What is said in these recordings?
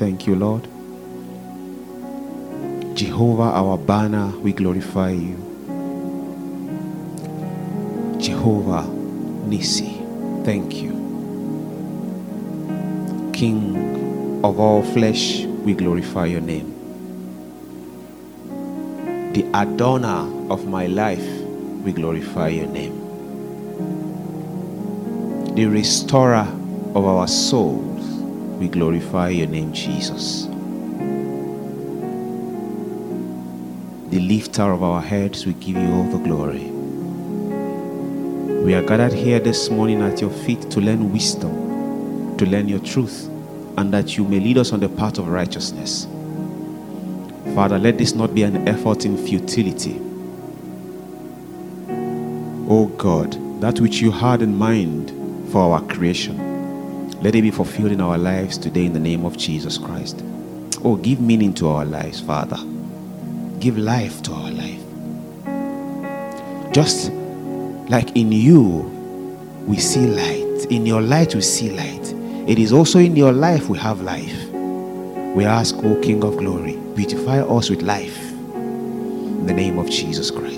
thank you, Lord. Jehovah, our banner, we glorify you. Jehovah Nissi, thank you. King of all flesh, we glorify your name. The Adonai of my life, we glorify your name. The restorer of our souls, we glorify your name, Jesus. The lifter of our heads, we give you all the glory. We are gathered here this morning at your feet to learn wisdom, to learn your truth, and that you may lead us on the path of righteousness. Father, let this not be an effort in futility. O God, that which you had in mind for our creation, let it be fulfilled in our lives today in the name of Jesus Christ. Oh, give meaning to our lives, Father. Give life to our life. Just like in you, we see light. In your light, we see light. It is also in your life we have life. We ask, O King of glory, beautify us with life. In the name of Jesus Christ.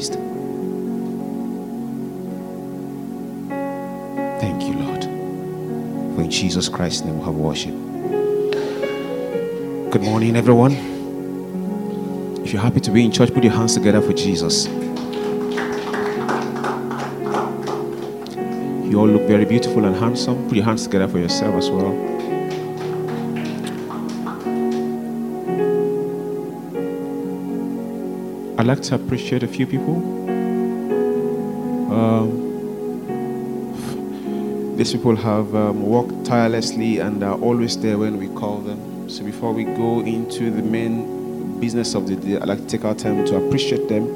Jesus Christ's name we have worship. Good morning, everyone. If you're happy to be in church, put your hands together for Jesus. You all look very beautiful and handsome. Put your hands together for yourself as well. I'd like to appreciate a few people. Um, these people have um, worked tirelessly and are always there when we call them. So before we go into the main business of the day, I'd like to take our time to appreciate them.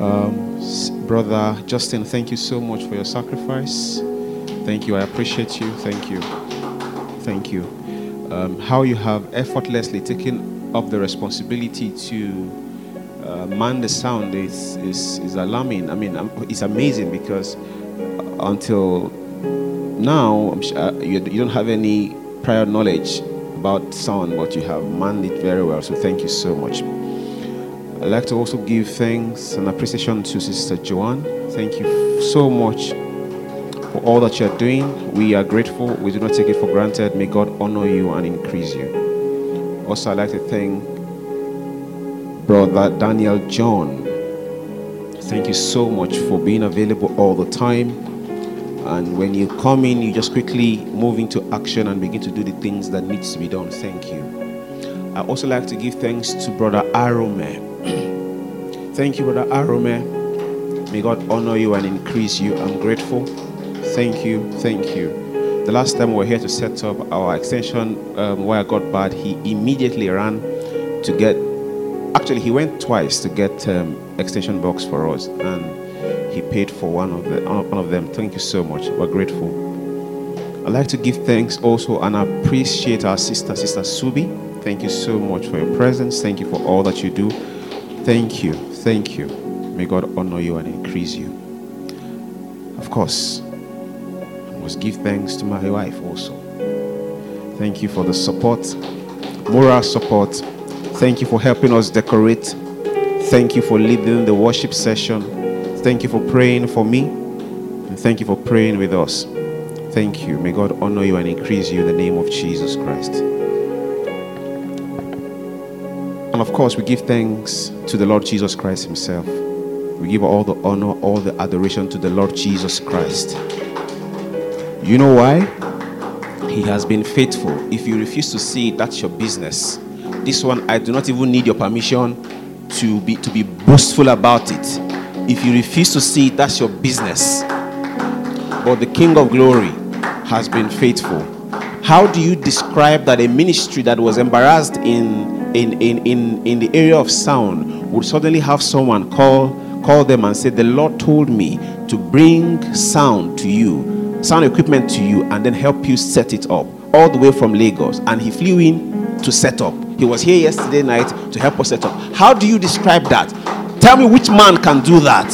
Um, Brother Justin, thank you so much for your sacrifice. Thank you. I appreciate you. Thank you. Thank you. Um, how you have effortlessly taken up the responsibility to uh, man the sound is, is, is alarming. I mean, um, it's amazing because until now, uh, you, you don't have any prior knowledge about sound, but you have manned it very well. So thank you so much. I'd like to also give thanks and appreciation to Sister Joanne. Thank you so much for all that you're doing. We are grateful. We do not take it for granted. May God honor you and increase you. Also, I'd like to thank Brother Daniel John. Thank you so much for being available all the time. And when you come in, you just quickly move into action and begin to do the things that needs to be done. Thank you. I also like to give thanks to Brother Arome. Thank you, Brother Arome. May God honor you and increase you. I'm grateful. Thank you. Thank you. The last time we were here to set up our extension um, where I got bad, he immediately ran to get. Actually, he went twice to get um, extension box for us, and he paid for one of the uh, one of them. Thank you so much. We're grateful. I'd like to give thanks also and appreciate our sister, Sister Subi. Thank you so much for your presence. Thank you for all that you do. Thank you. Thank you. May God honor you and increase you. Of course, I must give thanks to my wife also. Thank you for the support, moral support. Thank you for helping us decorate. Thank you for leading the worship session. Thank you for praying for me. And thank you for praying with us. Thank you. May God honor you and increase you in the name of Jesus Christ. And of course, we give thanks to the Lord Jesus Christ Himself. We give all the honor, all the adoration to the Lord Jesus Christ. You know why? He has been faithful. If you refuse to see it, that's your business. This one, I do not even need your permission to be to be boastful about it. If you refuse to see it, that's your business. But the King of Glory has been faithful. How do you describe that a ministry that was embarrassed in in, in, in, in the area of sound would suddenly have someone call call them and say, The Lord told me to bring sound to you, sound equipment to you, and then help you set it up all the way from Lagos. And he flew in to set up. He was here yesterday night to help us set up. How do you describe that? Tell me which man can do that.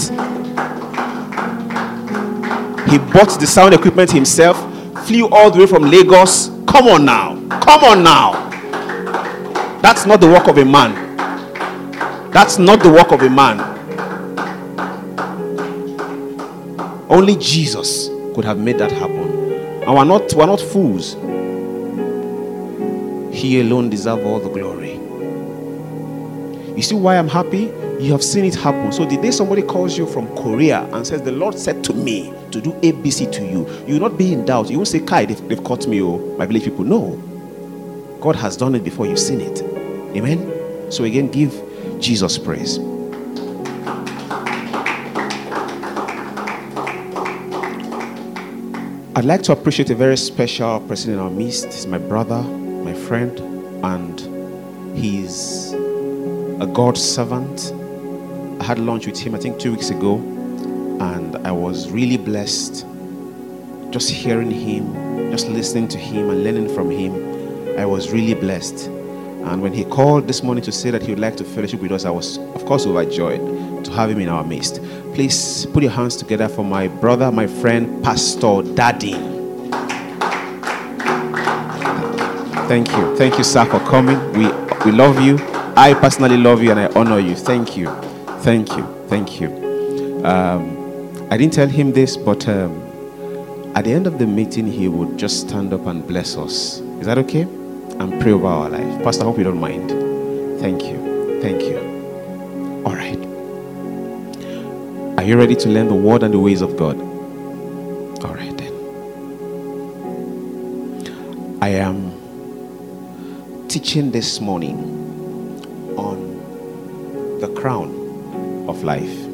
He bought the sound equipment himself, flew all the way from Lagos. Come on now. Come on now. That's not the work of a man. That's not the work of a man. Only Jesus could have made that happen. And we're not, we're not fools. He alone deserves all the glory. You see why I'm happy? You have seen it happen. So the day somebody calls you from Korea and says, The Lord said to me to do ABC to you, you will not be in doubt. You won't say, Kai, they've, they've caught me, oh, my village people. No. God has done it before you've seen it. Amen. So again, give Jesus praise. I'd like to appreciate a very special person in our midst. He's my brother, my friend, and he's a God servant. I had lunch with him, I think, two weeks ago, and I was really blessed just hearing him, just listening to him, and learning from him. I was really blessed. And when he called this morning to say that he would like to fellowship with us, I was, of course, overjoyed to have him in our midst. Please put your hands together for my brother, my friend, Pastor Daddy. Thank you. Thank you, sir, for coming. We, we love you. I personally love you and I honor you. Thank you. Thank you. Thank you. Um, I didn't tell him this, but um, at the end of the meeting, he would just stand up and bless us. Is that okay? And pray over our life. Pastor, I hope you don't mind. Thank you. Thank you. All right. Are you ready to learn the word and the ways of God? All right then. I am teaching this morning on the crown of life.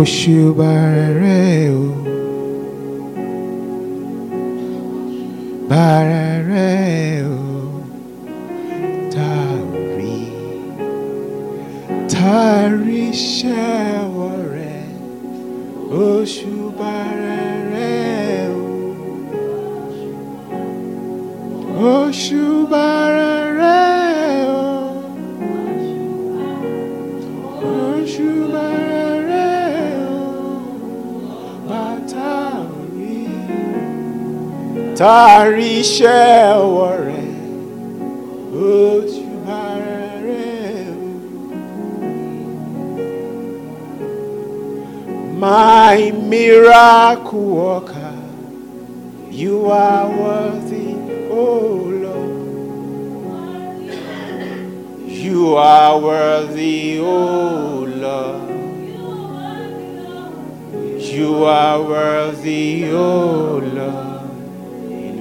Oshubarere o. Barere o. Tari. Tari Shewore Tari Shewore Oshubarere o my miracle worker. You are worthy, oh Lord. You are worthy, oh Lord. You are worthy, oh.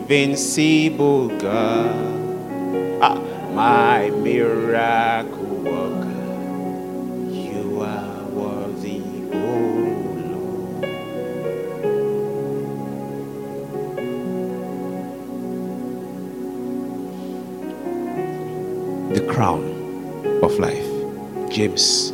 Invincible God. Ah, my miracle worker. You are worthy, oh Lord. The crown of life. James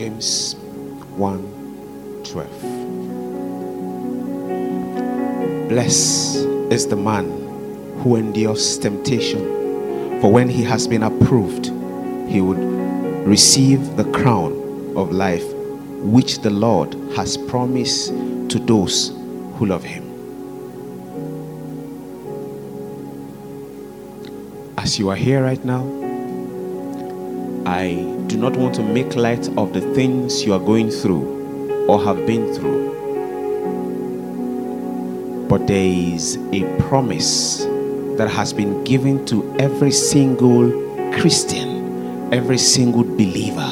James 1 12. Blessed is the man who endures temptation, for when he has been approved, he would receive the crown of life which the Lord has promised to those who love him. As you are here right now, I not want to make light of the things you are going through or have been through. But there is a promise that has been given to every single Christian, every single believer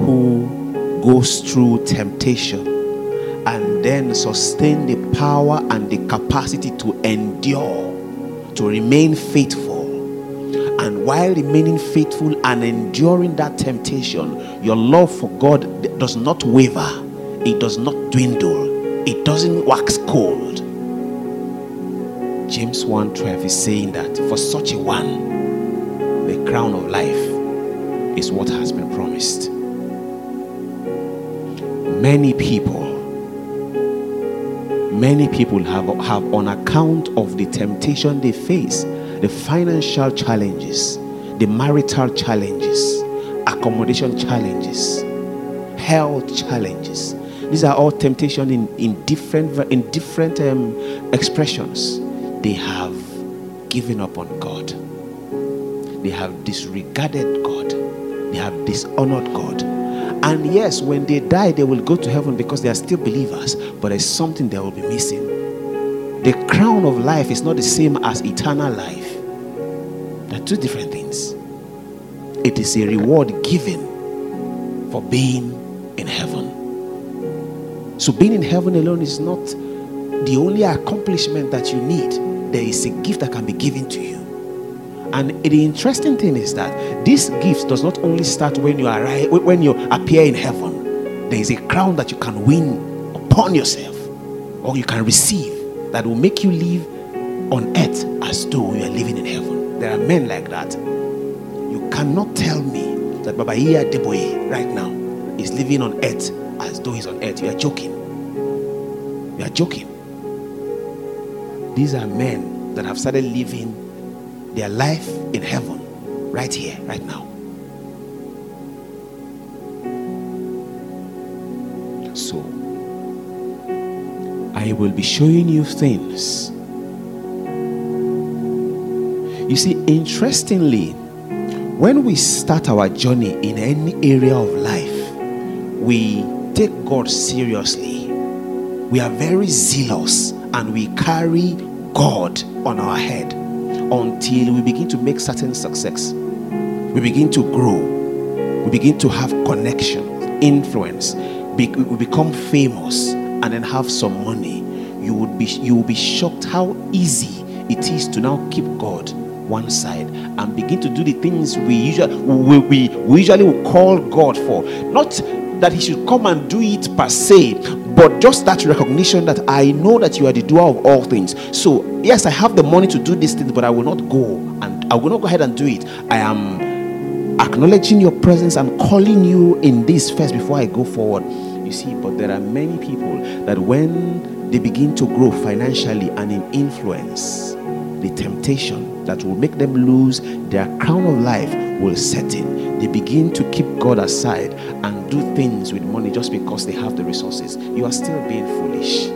who goes through temptation and then sustain the power and the capacity to endure, to remain faithful. While remaining faithful and enduring that temptation, your love for God does not waver, it does not dwindle, it doesn't wax cold. James 1:12 is saying that for such a one, the crown of life is what has been promised. Many people, many people have, have on account of the temptation they face, the financial challenges, the marital challenges, accommodation challenges, health challenges. These are all temptation in, in different in different um, expressions. They have given up on God. They have disregarded God. They have dishonored God. And yes, when they die, they will go to heaven because they are still believers, but there's something they will be missing. The crown of life is not the same as eternal life, they're two different things. It is a reward given for being in heaven. So, being in heaven alone is not the only accomplishment that you need, there is a gift that can be given to you. And the interesting thing is that this gift does not only start when you arrive, when you appear in heaven. There is a crown that you can win upon yourself, or you can receive that will make you live on earth as though you are living in heaven. There are men like that. You cannot tell me that Baba Adeboye right now is living on earth as though he's on earth. You are joking. You are joking. These are men that have started living their life in heaven right here, right now. So, I will be showing you things. You see, interestingly, when we start our journey in any area of life, we take God seriously. We are very zealous and we carry God on our head until we begin to make certain success. We begin to grow. We begin to have connection, influence. we become famous and then have some money. You would be you will be shocked how easy it is to now keep God one side and begin to do the things we usually we, we, we usually will call God for. Not that He should come and do it per se, but just that recognition that I know that you are the doer of all things. So, yes, I have the money to do these things, but I will not go and I will not go ahead and do it. I am acknowledging your presence and calling you in this first before I go forward. You see, but there are many people that when they begin to grow financially and in influence, the temptation that will make them lose their crown of life will set in. They begin to keep God aside and do things with money just because they have the resources. You are still being foolish.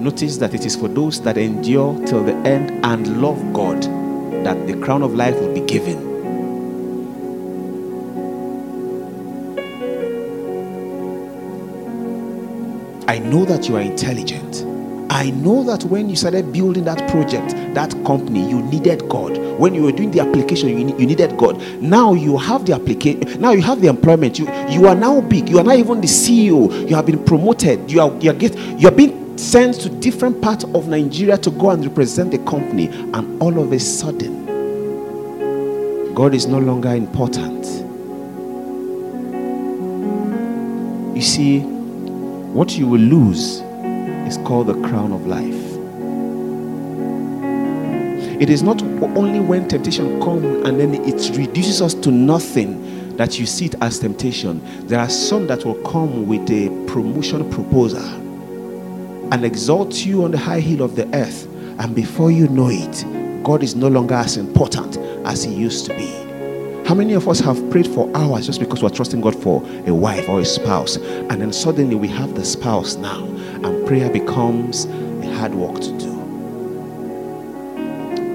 Notice that it is for those that endure till the end and love God that the crown of life will be given. I know that you are intelligent. I know that when you started building that project, that company, you needed God. When you were doing the application, you, you needed God. Now you have the application. Now you have the employment. You you are now big. You are not even the CEO. You have been promoted. You are you are get you are being sent to different parts of Nigeria to go and represent the company. And all of a sudden, God is no longer important. You see, what you will lose is called the crown of life. It is not only when temptation comes and then it reduces us to nothing that you see it as temptation. There are some that will come with a promotion proposal and exalt you on the high hill of the earth. And before you know it, God is no longer as important as He used to be. How many of us have prayed for hours just because we're trusting God for a wife or a spouse? And then suddenly we have the spouse now and prayer becomes a hard work to do.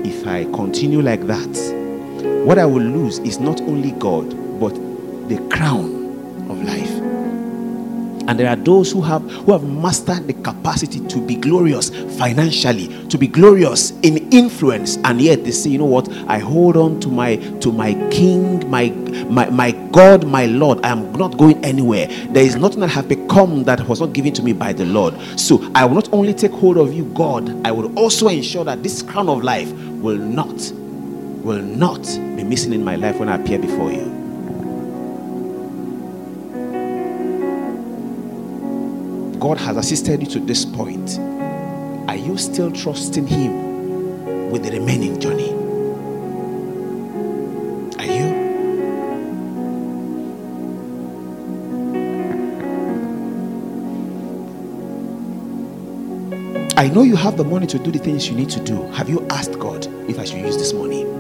If I continue like that, what I will lose is not only God, but the crown of life. And there are those who have who have mastered the capacity to be glorious financially, to be glorious in influence, and yet they say, you know what? I hold on to my to my King, my my my God, my Lord. I am not going anywhere. There is nothing that have become that was not given to me by the Lord. So I will not only take hold of you, God. I will also ensure that this crown of life will not will not be missing in my life when I appear before you. God has assisted you to this point. Are you still trusting Him with the remaining journey? Are you? I know you have the money to do the things you need to do. Have you asked God if I should use this money?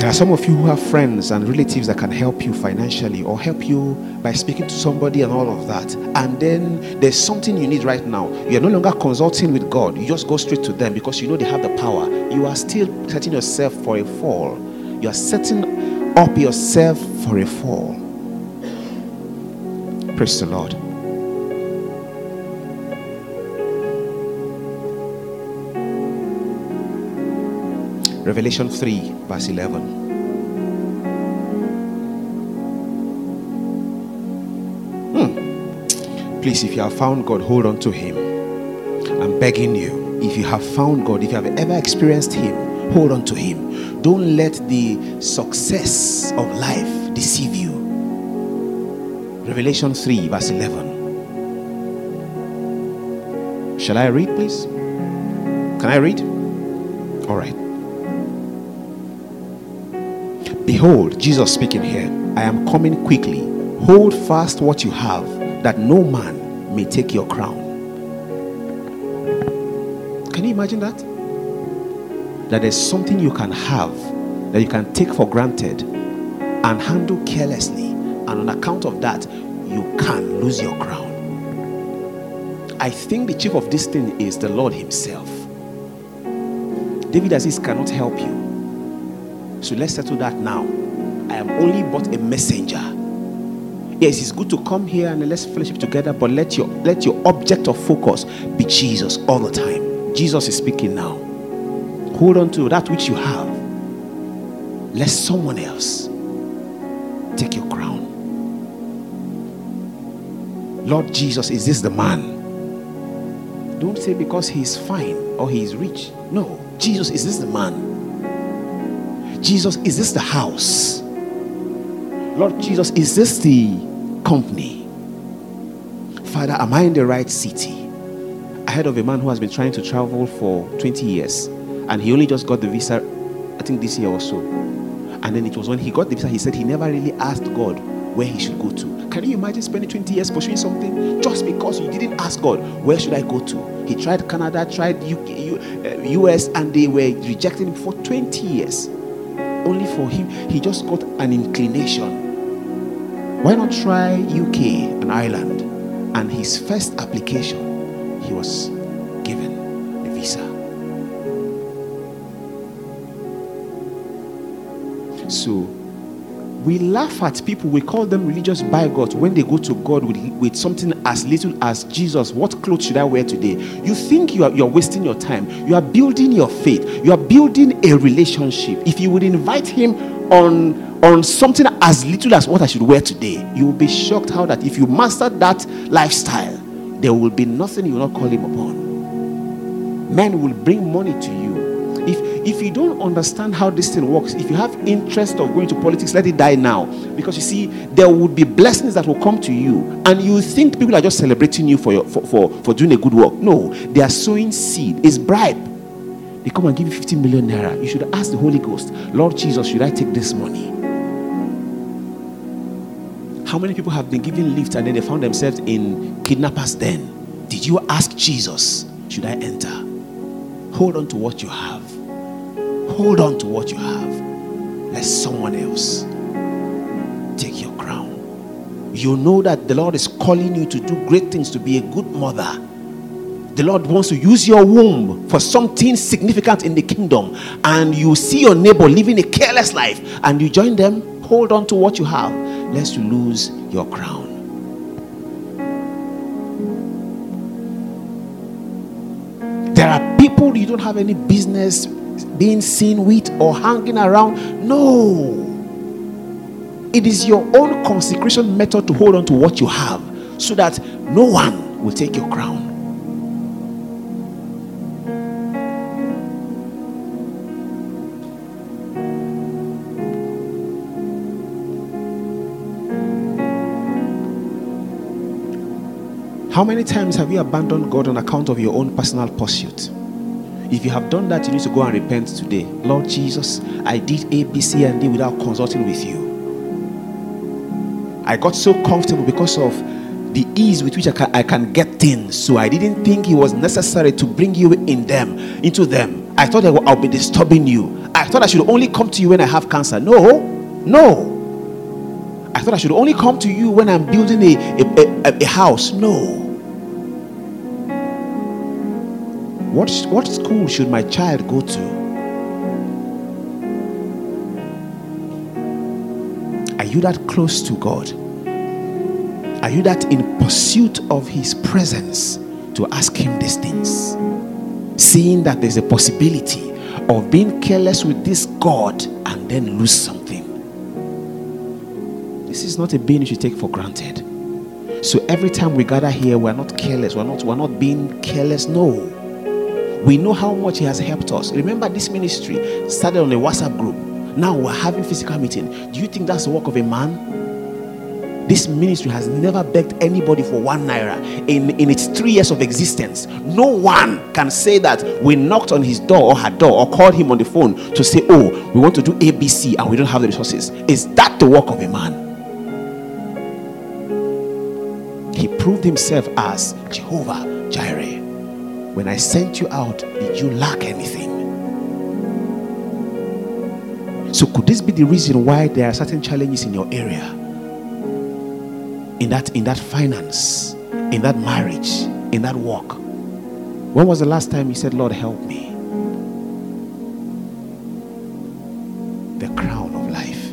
There are some of you who have friends and relatives that can help you financially or help you by speaking to somebody and all of that. And then there's something you need right now. You're no longer consulting with God. You just go straight to them because you know they have the power. You are still setting yourself for a fall. You are setting up yourself for a fall. Praise the Lord. Revelation 3, verse 11. Hmm. Please, if you have found God, hold on to Him. I'm begging you. If you have found God, if you have ever experienced Him, hold on to Him. Don't let the success of life deceive you. Revelation 3, verse 11. Shall I read, please? Can I read? All right. Behold, Jesus speaking here, I am coming quickly. Hold fast what you have, that no man may take your crown. Can you imagine that? That there's something you can have that you can take for granted and handle carelessly, and on account of that, you can lose your crown. I think the chief of this thing is the Lord Himself. David Aziz cannot help you. So let's settle that now. I am only but a messenger. Yes, it's good to come here and let's fellowship together, but let your let your object of focus be Jesus all the time. Jesus is speaking now. Hold on to that which you have. Let someone else take your crown. Lord Jesus, is this the man? Don't say because he's fine or he's rich. No, Jesus, is this the man? Jesus, is this the house? Lord Jesus, is this the company? Father, am I in the right city? I heard of a man who has been trying to travel for 20 years and he only just got the visa, I think this year or so. And then it was when he got the visa, he said he never really asked God where he should go to. Can you imagine spending 20 years pursuing something just because you didn't ask God, where should I go to? He tried Canada, tried UK, US, uh, and they were rejecting him for 20 years only for him, he just got an inclination. Why not try UK and Ireland? And his first application, he was given a visa. So we laugh at people, we call them religious by bigots when they go to God with, with something as little as Jesus. What clothes should I wear today? You think you are you're wasting your time. You are building your faith, you are building a relationship. If you would invite him on on something as little as what I should wear today, you will be shocked how that if you master that lifestyle, there will be nothing you will not call him upon. Men will bring money to you if you don't understand how this thing works, if you have interest of going to politics, let it die now. Because you see, there would be blessings that will come to you, and you think people are just celebrating you for your for, for, for doing a good work. No, they are sowing seed. It's bribe. They come and give you 15 million naira. You should ask the Holy Ghost, Lord Jesus, should I take this money? How many people have been given lift and then they found themselves in kidnappers' den? Did you ask Jesus, should I enter? Hold on to what you have. Hold on to what you have. Let someone else take your crown. You know that the Lord is calling you to do great things, to be a good mother, the Lord wants to use your womb for something significant in the kingdom, and you see your neighbor living a careless life, and you join them, hold on to what you have, lest you lose your crown. There are people you don't have any business being seen with or hanging around. No. It is your own consecration method to hold on to what you have so that no one will take your crown. How many times have you abandoned God on account of your own personal pursuit? If you have done that, you need to go and repent today. Lord Jesus, I did A, B, C, and D without consulting with you. I got so comfortable because of the ease with which I can, I can get things. So I didn't think it was necessary to bring you in them, into them. I thought I'll be disturbing you. I thought I should only come to you when I have cancer. No, no. I thought I should only come to you when I'm building a, a, a, a house. No. What, what school should my child go to? Are you that close to God? Are you that in pursuit of His presence to ask Him these things? Seeing that there's a possibility of being careless with this God and then lose something. This is not a being you should take for granted. So every time we gather here, we're not careless. We're not, we're not being careless. No. We know how much He has helped us. Remember, this ministry started on a WhatsApp group. Now we're having physical meeting. Do you think that's the work of a man? This ministry has never begged anybody for one naira in, in its three years of existence. No one can say that we knocked on his door or her door or called him on the phone to say, Oh, we want to do ABC and we don't have the resources. Is that the work of a man? He proved himself as Jehovah Jireh. When I sent you out, did you lack anything? So, could this be the reason why there are certain challenges in your area? In that, in that finance, in that marriage, in that work. When was the last time you said, Lord, help me? The crown of life.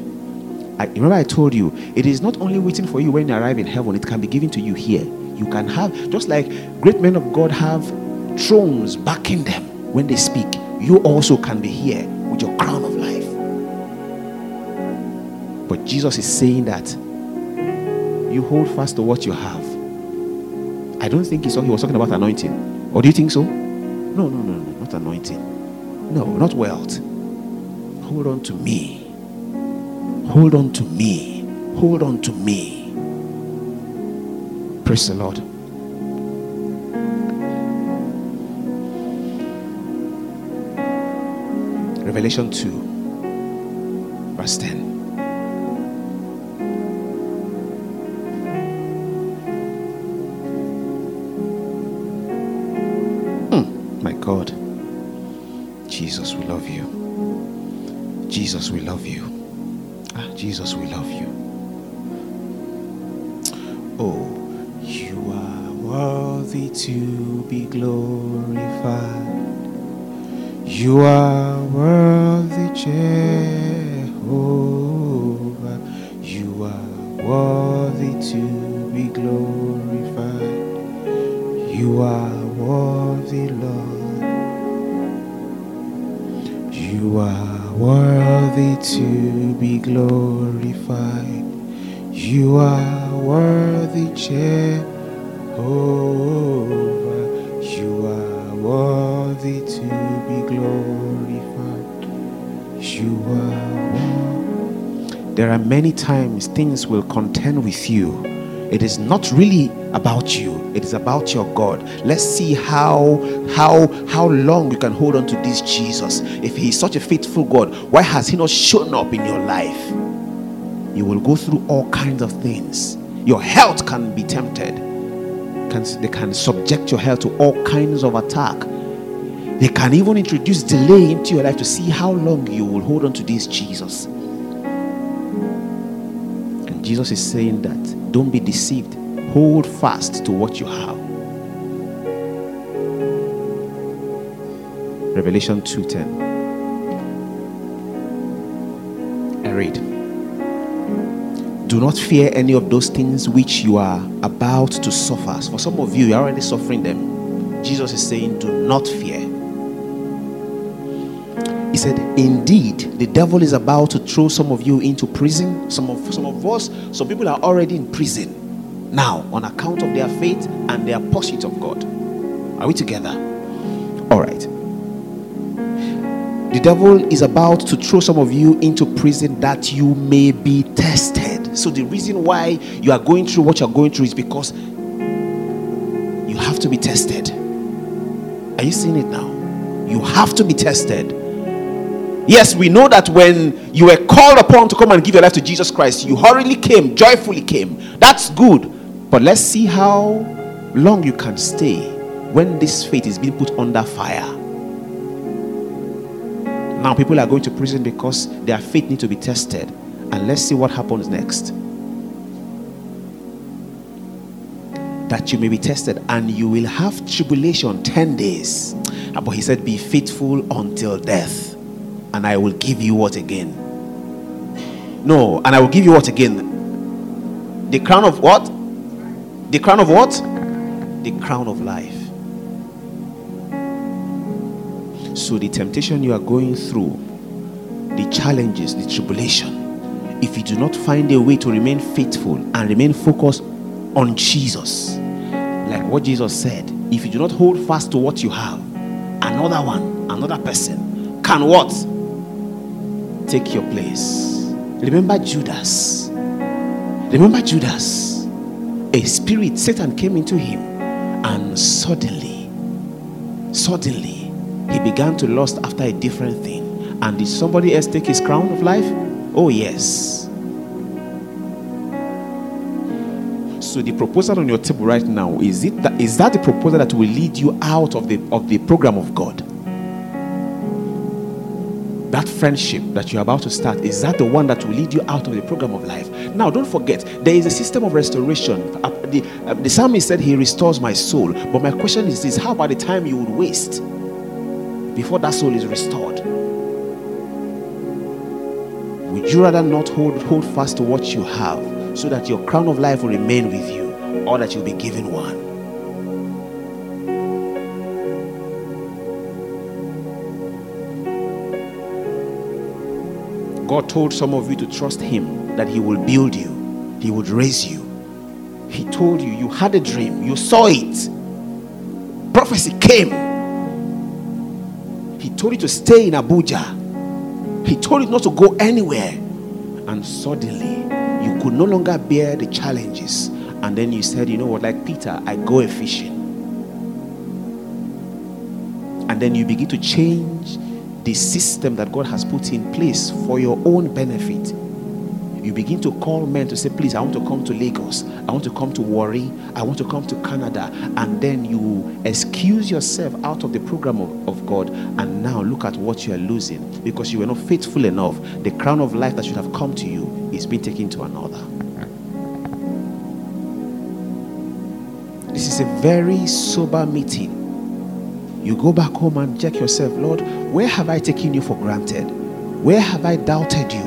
I remember I told you, it is not only waiting for you when you arrive in heaven, it can be given to you here. You can have, just like great men of God have thrones backing them when they speak, you also can be here with your crown of life. But Jesus is saying that you hold fast to what you have. I don't think he, saw, he was talking about anointing. Or do you think so? No, no, no, no, not anointing. No, not wealth. Hold on to me. Hold on to me. Hold on to me. Praise the Lord. Revelation 2, verse 10. Mm, my God. Jesus, we love you. Jesus, we love you. Ah, Jesus, we love you. Oh, you are worthy to be glorified. You are Jehovah. You are worthy to be glorified. You are worthy, Lord. You are worthy to be glorified. You are worthy, Jehovah. There are many times things will contend with you. It is not really about you. It is about your God. Let's see how how how long you can hold on to this Jesus. If he is such a faithful God, why has he not shown up in your life? You will go through all kinds of things. Your health can be tempted. Can, they can subject your health to all kinds of attack. They can even introduce delay into your life to see how long you will hold on to this Jesus. Jesus is saying that don't be deceived. Hold fast to what you have. Revelation 2:10. I read. Do not fear any of those things which you are about to suffer. For some of you, you're already suffering them. Jesus is saying, Do not fear. He said, Indeed, the devil is about to throw some of you into prison. Some of some of us, some people are already in prison now on account of their faith and their pursuit of God. Are we together? All right. The devil is about to throw some of you into prison that you may be tested. So, the reason why you are going through what you're going through is because you have to be tested. Are you seeing it now? You have to be tested. Yes, we know that when you were called upon to come and give your life to Jesus Christ, you hurriedly came, joyfully came. That's good. But let's see how long you can stay when this faith is being put under fire. Now people are going to prison because their faith need to be tested. And let's see what happens next. That you may be tested and you will have tribulation 10 days. Ah, but he said, Be faithful until death, and I will give you what again? No, and I will give you what again? The crown of what? The crown of what? The crown of life. So, the temptation you are going through, the challenges, the tribulation, if you do not find a way to remain faithful and remain focused on Jesus, like what Jesus said, if you do not hold fast to what you have, another one, another person can what? Take your place. Remember Judas. Remember Judas. A spirit, Satan came into him, and suddenly, suddenly, he began to lust after a different thing. And did somebody else take his crown of life? Oh, yes. So the proposal on your table right now is it that is that the proposal that will lead you out of the of the program of God? That friendship that you're about to start is that the one that will lead you out of the program of life? Now, don't forget there is a system of restoration. Uh, the, uh, the psalmist said, "He restores my soul." But my question is this: How about the time you would waste? before that soul is restored? Would you rather not hold, hold fast to what you have so that your crown of life will remain with you or that you'll be given one? God told some of you to trust Him that He will build you, He would raise you. He told you, you had a dream, you saw it. Prophecy came he told you to stay in Abuja. He told you not to go anywhere. And suddenly, you could no longer bear the challenges. And then you said, you know what, like Peter, I go a fishing. And then you begin to change the system that God has put in place for your own benefit you begin to call men to say, Please, I want to come to Lagos. I want to come to Warri. I want to come to Canada. And then you excuse yourself out of the program of, of God. And now look at what you are losing because you were not faithful enough. The crown of life that should have come to you is being taken to another. This is a very sober meeting. You go back home and check yourself, Lord, where have I taken you for granted? Where have I doubted you?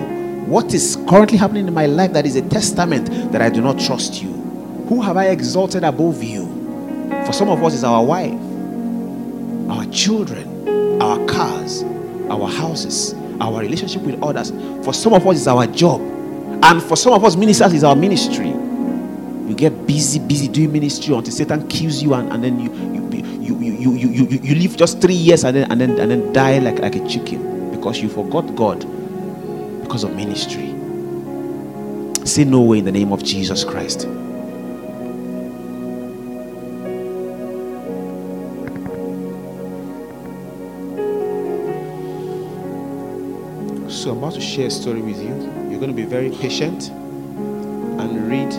What is currently happening in my life that is a testament that I do not trust you? Who have I exalted above you? For some of us, it's our wife, our children, our cars, our houses, our relationship with others. For some of us, it's our job. And for some of us, ministers is our ministry. You get busy, busy doing ministry until Satan kills you, and, and then you you, you, you, you, you, you live just three years and then and then and then die like, like a chicken because you forgot God because of ministry. Say no way in the name of Jesus Christ. So I'm about to share a story with you. You're going to be very patient and read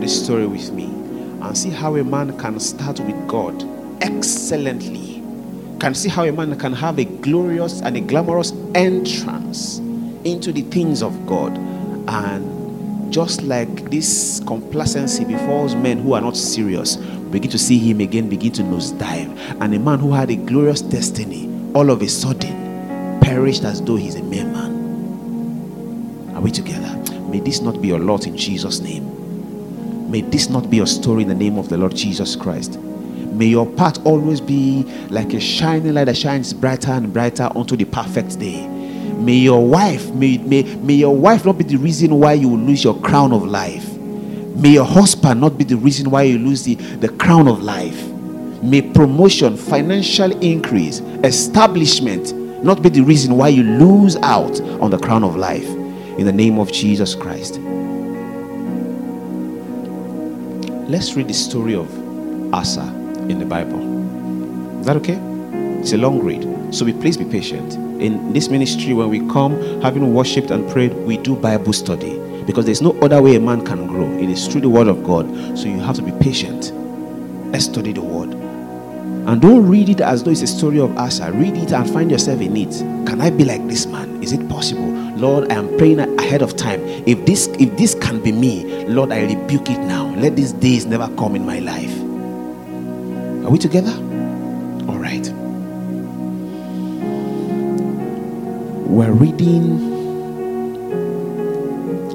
the story with me and see how a man can start with God excellently. Can see how a man can have a glorious and a glamorous entrance into the things of God. And just like this complacency befalls men who are not serious, begin to see him again begin to nosedive. And a man who had a glorious destiny all of a sudden perished as though he's a mere man. Are we together? May this not be your lot in Jesus' name. May this not be your story in the name of the Lord Jesus Christ. May your path always be like a shining light that shines brighter and brighter unto the perfect day. May your wife, may, may, may your wife not be the reason why you lose your crown of life. May your husband not be the reason why you lose the, the crown of life. May promotion, financial increase, establishment not be the reason why you lose out on the crown of life. In the name of Jesus Christ. Let's read the story of Asa in the Bible. Is that okay? It's a long read. So we please be patient. In this ministry, when we come having worshipped and prayed, we do Bible study because there's no other way a man can grow. It is through the word of God. So you have to be patient. Let's study the word. And don't read it as though it's a story of Asa. Read it and find yourself in it. Can I be like this man? Is it possible? Lord, I am praying ahead of time. If this if this can be me, Lord, I rebuke it now. Let these days never come in my life. Are we together? All right. We're reading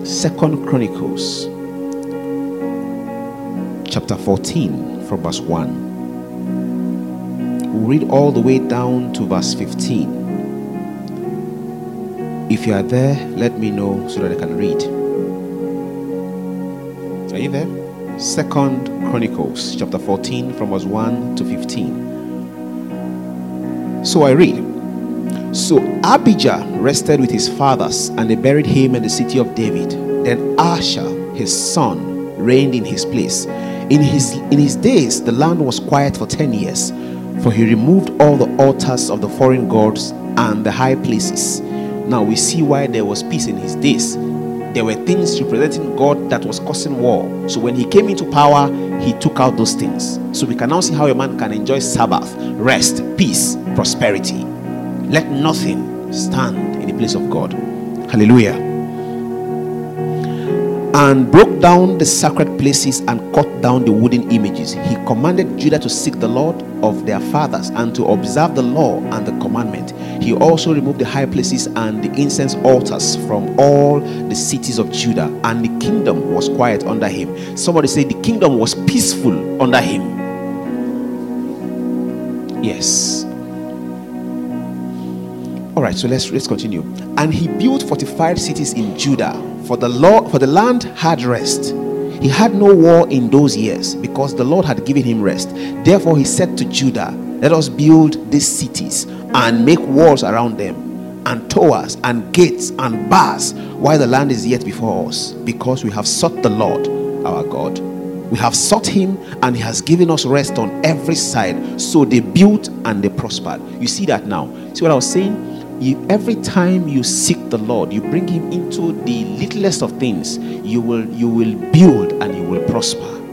Second Chronicles chapter 14 from verse 1. We'll read all the way down to verse 15. If you are there, let me know so that I can read. Are you there? Second Chronicles chapter 14 from verse 1 to 15. So I read. So Abijah rested with his fathers, and they buried him in the city of David. Then Asa, his son, reigned in his place. In his in his days, the land was quiet for ten years for he removed all the altars of the foreign gods and the high places. Now we see why there was peace in his days. There were things representing God that was causing war. So when he came into power, he took out those things. So we can now see how a man can enjoy Sabbath, rest, peace, prosperity. Let nothing stand in the place of God. Hallelujah and broke down the sacred places and cut down the wooden images. He commanded Judah to seek the Lord of their fathers and to observe the law and the commandment. He also removed the high places and the incense altars from all the cities of Judah, and the kingdom was quiet under him. Somebody say the kingdom was peaceful under him. Yes. All right, so let's let's continue. And he built fortified cities in Judah for the law for the land had rest. He had no war in those years because the Lord had given him rest. Therefore, he said to Judah, Let us build these cities and make walls around them, and towers and gates and bars, while the land is yet before us, because we have sought the Lord our God. We have sought him, and he has given us rest on every side. So they built and they prospered. You see that now. See what I was saying? every time you seek the Lord, you bring Him into the littlest of things, you will you will build and you will prosper.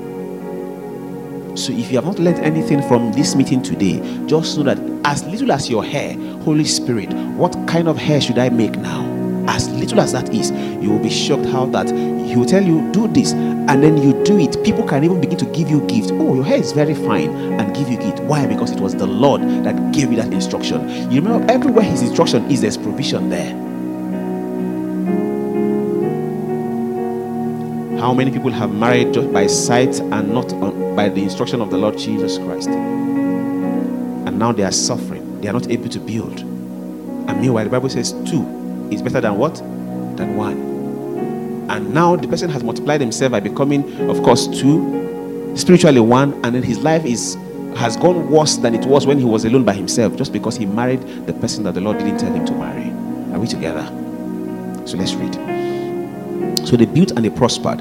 So if you have not learned anything from this meeting today, just know that as little as your hair, Holy Spirit, what kind of hair should I make now? As little as that is, you will be shocked how that He will tell you, do this, and then you do it. People can even begin to give you gifts. Oh, your hair is very fine, and give you gift. Why? Because it was the Lord that gave you that instruction. You remember, everywhere His instruction is, there's provision there. How many people have married just by sight and not on, by the instruction of the Lord Jesus Christ? And now they are suffering. They are not able to build. And meanwhile, the Bible says two is better than what? Than one and now the person has multiplied himself by becoming, of course, two, spiritually one, and then his life is has gone worse than it was when he was alone by himself, just because he married the person that the Lord didn't tell him to marry. Are we together? So let's read. So they built and they prospered.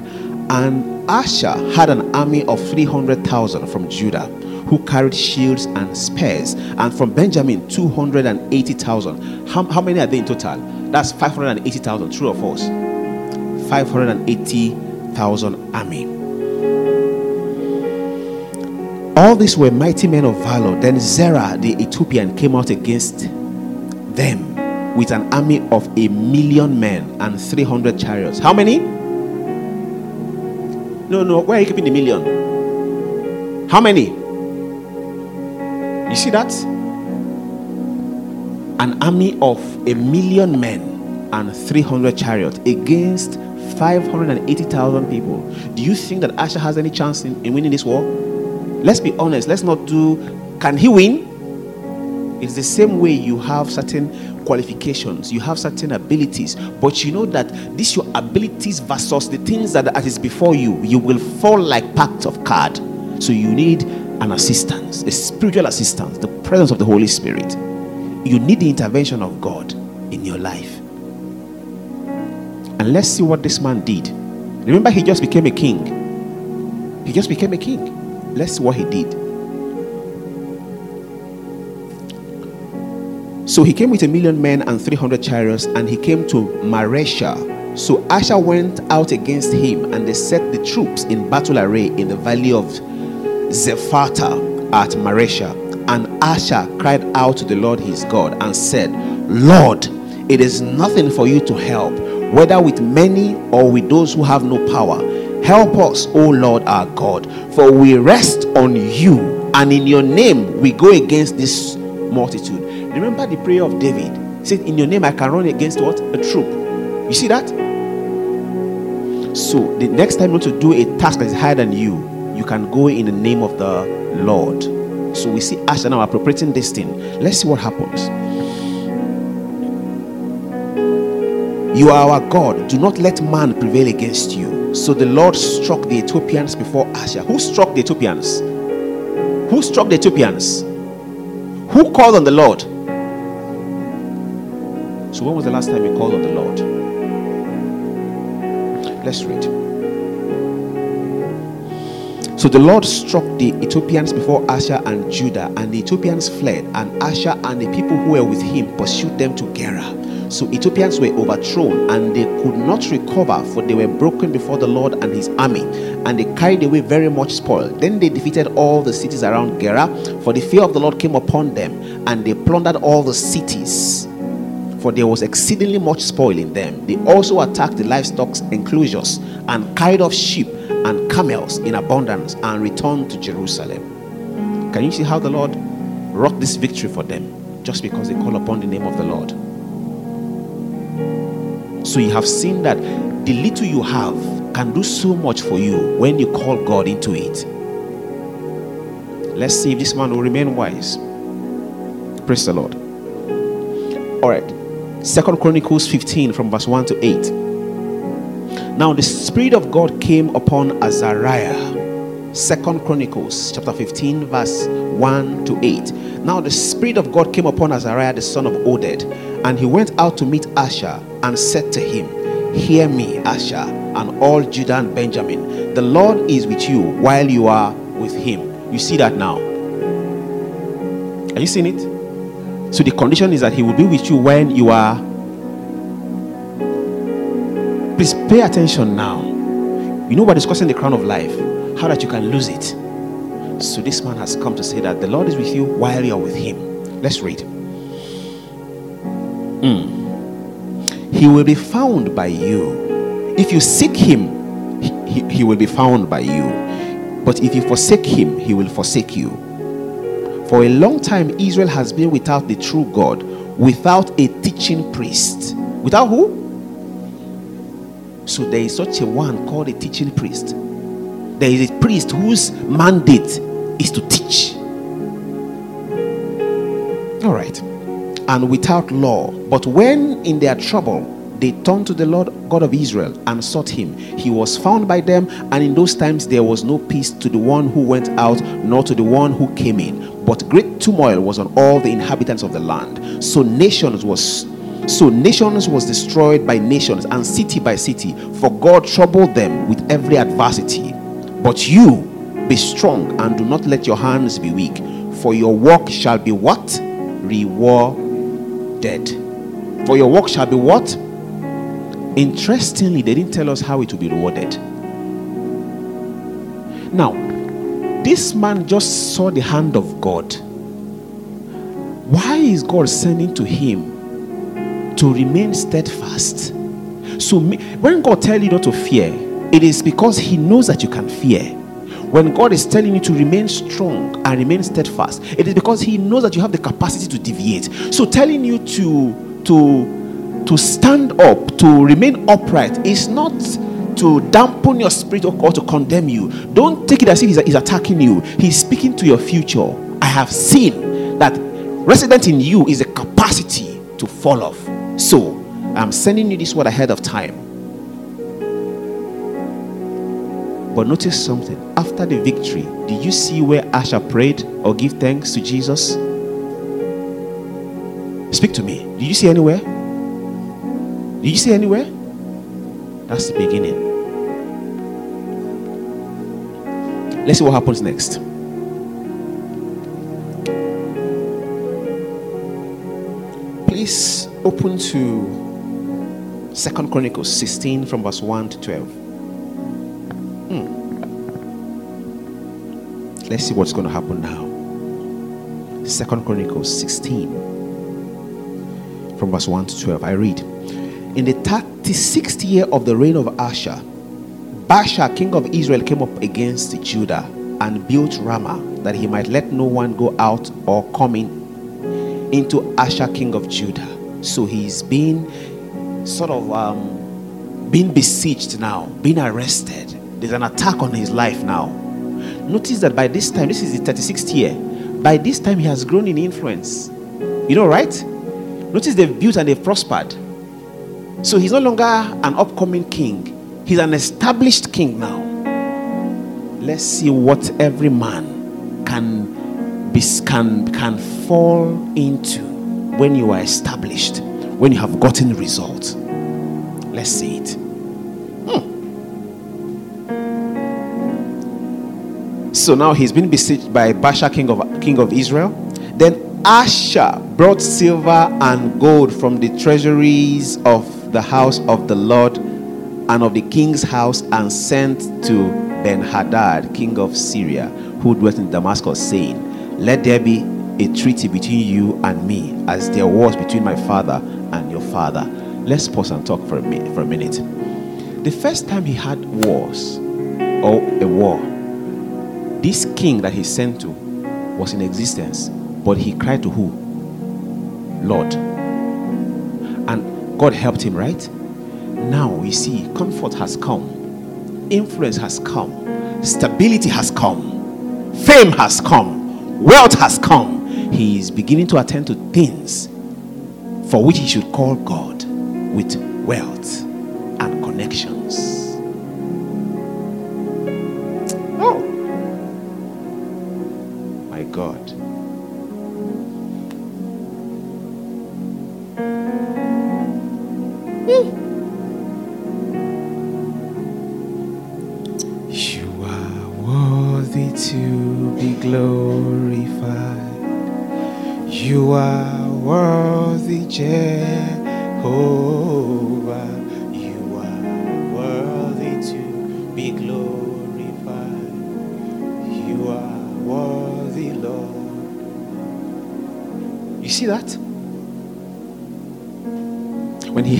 And Asa had an army of 300,000 from Judah who carried shields and spears, and from Benjamin 280,000. How, how many are they in total? That's 580,000, true or false? 580,000 army. All these were mighty men of valor. Then Zerah the Ethiopian came out against them with an army of a million men and 300 chariots. How many? No, no, where are you keeping the million? How many? You see that? an army of a million men and 300 chariots against 580,000 people. Do you think that Asa has any chance in, in winning this war? Let's be honest. Let's not do. Can he win? It's the same way you have certain qualifications, you have certain abilities, but you know that these your abilities versus the things that is before you, you will fall like packs of card. So you need an assistance, a spiritual assistance, the presence of the Holy Spirit. You need the intervention of God in your life. And let's see what this man did. Remember, he just became a king. He just became a king. Let's see what he did. So he came with a million men and 300 chariots, and he came to Mareshah. So Asa went out against him, and they set the troops in battle array in the valley of Zephathah at Mareshah. And Asa cried out to the Lord his God and said, Lord, it is nothing for you to help, whether with many or with those who have no power. Help us, O Lord our God, for we rest on you, and in your name we go against this multitude. Remember the prayer of David. He said, In your name I can run against what? A troop. You see that? So the next time you want to do a task that is higher than you, you can go in the name of the Lord. So we see Asa now appropriating this thing. Let's see what happens. You are our God. Do not let man prevail against you. So the Lord struck the Ethiopians before Asa. Who struck the Ethiopians? Who struck the Ethiopians? Who called on the Lord? So, when was the last time you called on the Lord? Let's read. So the Lord struck the Ethiopians before Asa and Judah, and the Ethiopians fled, and Asa and the people who were with him pursued them to Gerar. So Ethiopians were overthrown, and they could not recover, for they were broken before the Lord and his army, and they carried away very much spoil. Then they defeated all the cities around Gerar, for the fear of the Lord came upon them, and they plundered all the cities for there was exceedingly much spoil in them. They also attacked the livestock enclosures and carried off sheep and camels in abundance and returned to Jerusalem. Can you see how the Lord wrought this victory for them just because they call upon the name of the Lord? So you have seen that the little you have can do so much for you when you call God into it. Let's see if this man will remain wise. Praise the Lord. All right. Second Chronicles 15 from verse 1 to 8. Now the Spirit of God came upon Azariah. Second Chronicles chapter 15, verse 1 to 8. Now the Spirit of God came upon Azariah, the son of Oded, and he went out to meet Asa and said to him, Hear me, Asa, and all Judah and Benjamin. The Lord is with you while you are with him. You see that now? Are you seeing it? So the condition is that He will be with you when you are. Please pay attention now. You know what is causing the crown of life? How that you can lose it. So this man has come to say that the Lord is with you while you are with Him. Let's read. Mm. He will be found by you. If you seek Him, he, he will be found by you. But if you forsake Him, He will forsake you. For a long time, Israel has been without the true God, without a teaching priest. Without who? So there is such a one called a teaching priest. There is a priest whose mandate is to teach. All right. And without law. But when in their trouble, they turned to the Lord God of Israel and sought him. He was found by them, and in those times there was no peace to the one who went out, nor to the one who came in. But great turmoil was on all the inhabitants of the land. So nations was so nations was destroyed by nations and city by city, for God troubled them with every adversity. But you be strong and do not let your hands be weak, for your work shall be what? Rewarded. For your work shall be what? Interestingly, they didn't tell us how it will be rewarded. Now, this man just saw the hand of God. Why is God sending to him to remain steadfast? So, when God tells you not to fear, it is because He knows that you can fear. When God is telling you to remain strong and remain steadfast, it is because He knows that you have the capacity to deviate. So telling you to to to stand up, to remain upright, is not to dampen your spirit or, to condemn you. Don't take it as if he's, he's attacking you. He's speaking to your future. I have seen that resident in you is a capacity to fall off. So I'm sending you this word ahead of time But notice something. After the victory, did you see where Asa prayed or give thanks to Jesus? Speak to me. Did you see anywhere? Did you see anywhere? That's the beginning. Let's see what happens next. Please open to Second Chronicles 16 from verse 1 to 12. Hmm. Let's see what's going to happen now. Second Chronicles 16, from verse 1 to 12. I read In the 36th year of the reign of Asa, Baasha, king of Israel, came up against Judah and built Ramah that he might let no one go out or come in into Asa, king of Judah. So he's been sort of um, being besieged now, being arrested there's an attack on his life now. Notice that by this time, this is the 36th year, by this time he has grown in influence. You know, right? Notice they've built and they've prospered. So he's no longer an upcoming king, he's an established king now. Let's see what every man can be, can, can fall into when you are established, when you have gotten results. Let's see it. Hmm. So now he's been besieged by Baasha, king of, king of Israel. Then Asa brought silver and gold from the treasuries of the house of the Lord and of the king's house and sent to Ben Hadad, king of Syria, who dwelt in Damascus, saying, Let there be a treaty between you and me, as there was between my father and your father. Let's pause and talk for a, minute, for a minute. The first time he had wars or a war this king that he sent to was in existence, but he cried to who? Lord. God helped him, right? Now we see comfort has come, influence has come, stability has come, fame has come, wealth has come. He is beginning to attend to things for which he should call God with wealth and connections. You are worthy to be glorified. You are worthy, Jehovah. You are worthy to be glorified. You are worthy, Lord. You see that?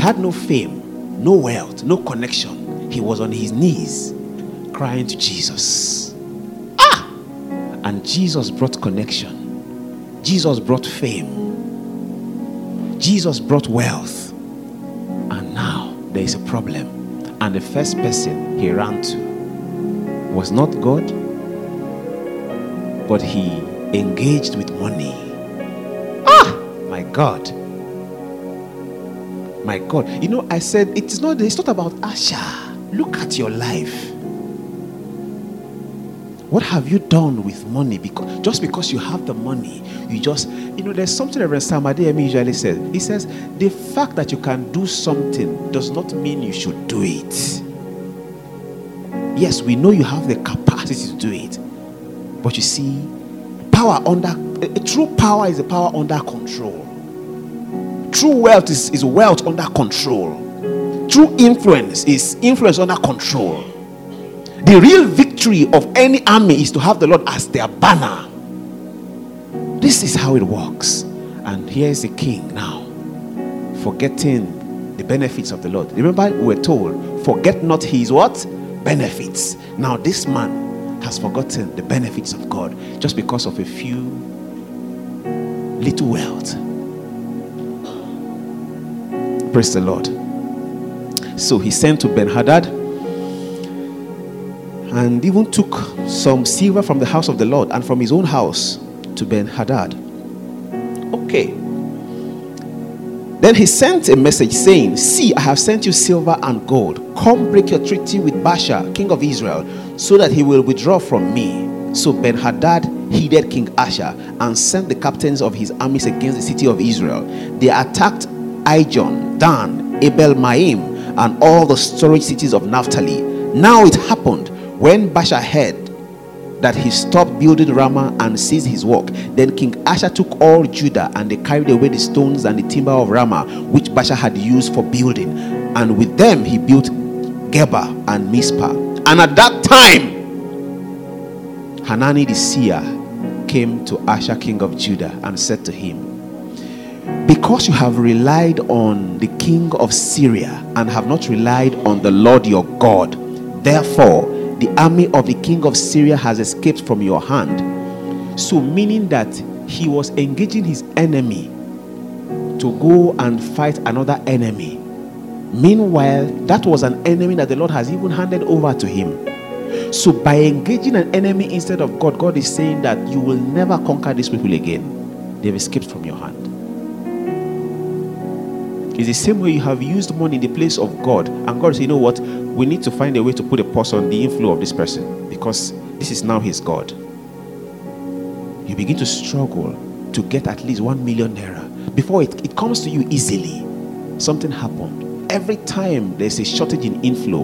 Had no fame, no wealth, no connection, he was on his knees crying to Jesus. Ah! And Jesus brought connection, Jesus brought fame, Jesus brought wealth. And now there is a problem. And the first person he ran to was not God, but he engaged with money Ah! My God. My God. You know, I said it is not it's not about Asa. Look at your life. What have you done with money? Because just because you have the money, you just you know, there's something Reverend Sam Adeyemi usually says. He says, the fact that you can do something does not mean you should do it. Yes, we know you have the capacity to do it. But you see, power under true power is a power under control. True wealth is, is wealth under control. True influence is influence under control. The real victory of any army is to have the Lord as their banner. This is how it works. And here is the king now, forgetting the benefits of the Lord. Remember, we were told, forget not his what? Benefits. Now, this man has forgotten the benefits of God just because of a few little wealth. Praise the Lord. So he sent to Ben Hadad and even took some silver from the house of the Lord and from his own house to Ben Hadad. Okay. Then he sent a message saying, See, I have sent you silver and gold. Come break your treaty with Baasha, king of Israel, so that he will withdraw from me. So Ben Hadad heeded King Asa and sent the captains of his armies against the city of Israel. They attacked Ijon, Dan, Abel Maim, and all the storage cities of Naphtali. Now it happened when Baasha heard that he stopped building Ramah and ceased his work. Then King Asa took all Judah and they carried away the stones and the timber of Ramah, which Baasha had used for building. And with them he built Geba and Mizpah. And at that time, Hanani the seer came to Asa, king of Judah, and said to him, Because you have relied on the king of Syria and have not relied on the Lord your God, therefore the army of the king of Syria has escaped from your hand. So, meaning that he was engaging his enemy to go and fight another enemy. Meanwhile, that was an enemy that the Lord has even handed over to him. So, by engaging an enemy instead of God, God is saying that you will never conquer these people again. They've escaped from your hand. It's the same way you have used money in the place of God, and God says, you know what? We need to find a way to put a pause on the inflow of this person because this is now his God. You begin to struggle to get at least one million naira before it, it comes to you easily. Something happened. Every time there's a shortage in inflow,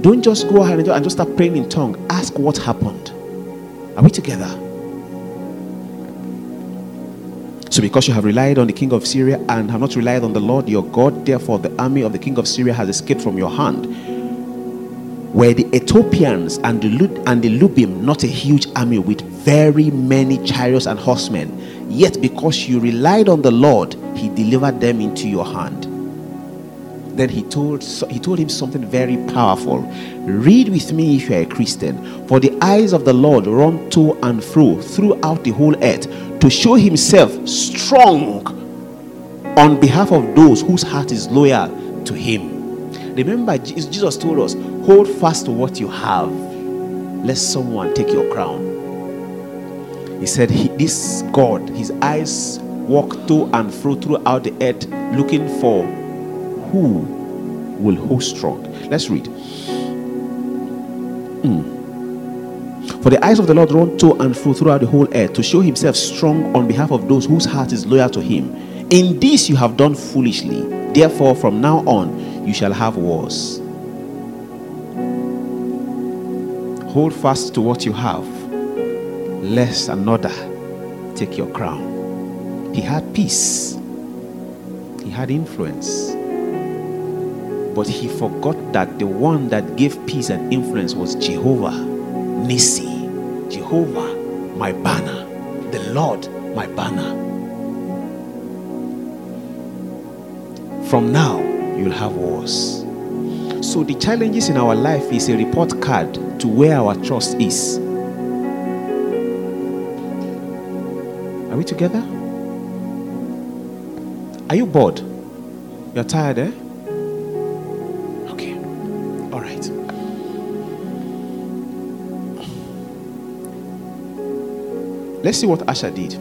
don't just go ahead and just start praying in tongue. Ask what happened. Are we together? So, because you have relied on the king of Syria and have not relied on the Lord your God, therefore the army of the king of Syria has escaped from your hand. Were the Ethiopians and the, Lud- and the Lubim not a huge army with very many chariots and horsemen? Yet, because you relied on the Lord, he delivered them into your hand then he told he told him something very powerful. Read with me if you are a Christian. For the eyes of the Lord run to and fro throughout the whole earth to show himself strong on behalf of those whose heart is loyal to him. Remember, Jesus told us, hold fast to what you have, lest someone take your crown. He said, This God, his eyes walk to and fro throughout the earth looking for who will hold strong. Let's read. Mm. For the eyes of the Lord run to and fro throughout the whole earth to show himself strong on behalf of those whose heart is loyal to him. In this you have done foolishly. Therefore, from now on, you shall have wars. Hold fast to what you have, lest another take your crown. He had peace, he had influence, but he forgot that the one that gave peace and influence was Jehovah Nissi, Jehovah, my banner, the Lord, my banner. From now, you'll have wars. So, the challenges in our life is a report card to where our trust is. Are we together? Are you bored? You're tired, eh? Let's see what Asa did.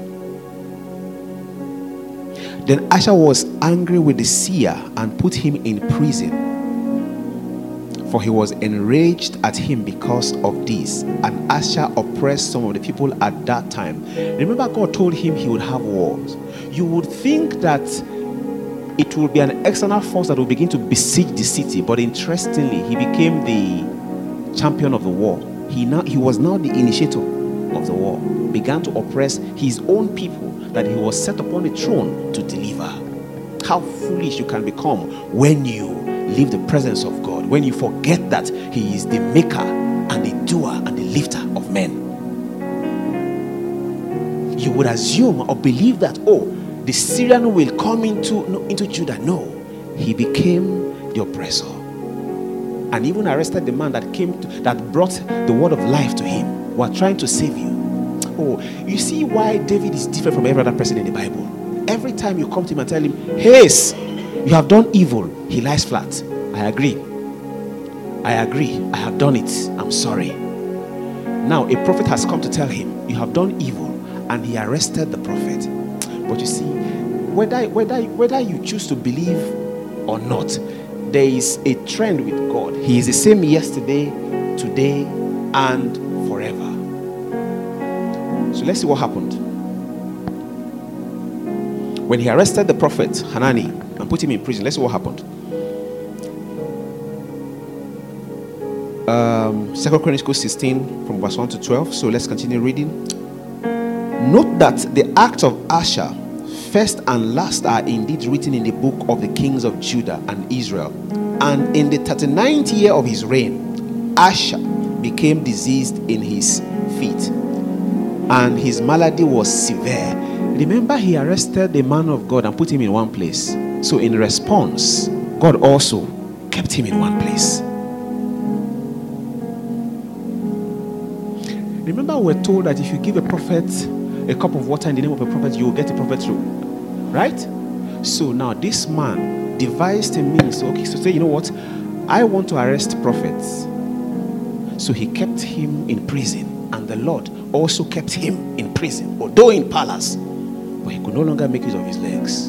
Then Asa was angry with the seer and put him in prison. For he was enraged at him because of this. And Asa oppressed some of the people at that time. Remember, God told him he would have wars. You would think that it would be an external force that would begin to besiege the city. But interestingly, he became the champion of the war. He now he was now the initiator of the war began to oppress his own people that he was set upon a throne to deliver. How foolish you can become when you leave the presence of God, when you forget that He is the maker and the doer and the lifter of men. You would assume or believe that, oh, the Syrian will come into, no, into Judah. No, he became the oppressor. and even arrested the man that came to, that brought the word of life to him. Were trying to save you. Oh, you see why David is different from every other person in the Bible. Every time you come to him and tell him, "Haste, you have done evil," he lies flat. I agree. I agree. I have done it. I'm sorry. Now, a prophet has come to tell him, You have done evil, and he arrested the prophet. But you see, whether, whether, whether you choose to believe or not, there is a trend with God. He is the same yesterday, today, and let's see what happened. When he arrested the prophet Hanani and put him in prison, let's see what happened. um, 2 Chronicles 16 from verse 1 to 12. So let's continue reading. Note that the acts of Asa, first and last, are indeed written in the book of the kings of Judah and Israel. And in the 39th year of his reign, Asa became diseased in his feet, and his malady was severe. Remember, he arrested the man of God and put him in one place. So, in response, God also kept him in one place. Remember, we're told that if you give a prophet a cup of water in the name of a prophet, you will get a prophet through. Right? So now this man devised a means. Okay, so say, you know what? I want to arrest prophets. So he kept him in prison, and the Lord also kept him in prison, although in palace, but he could no longer make use of his legs.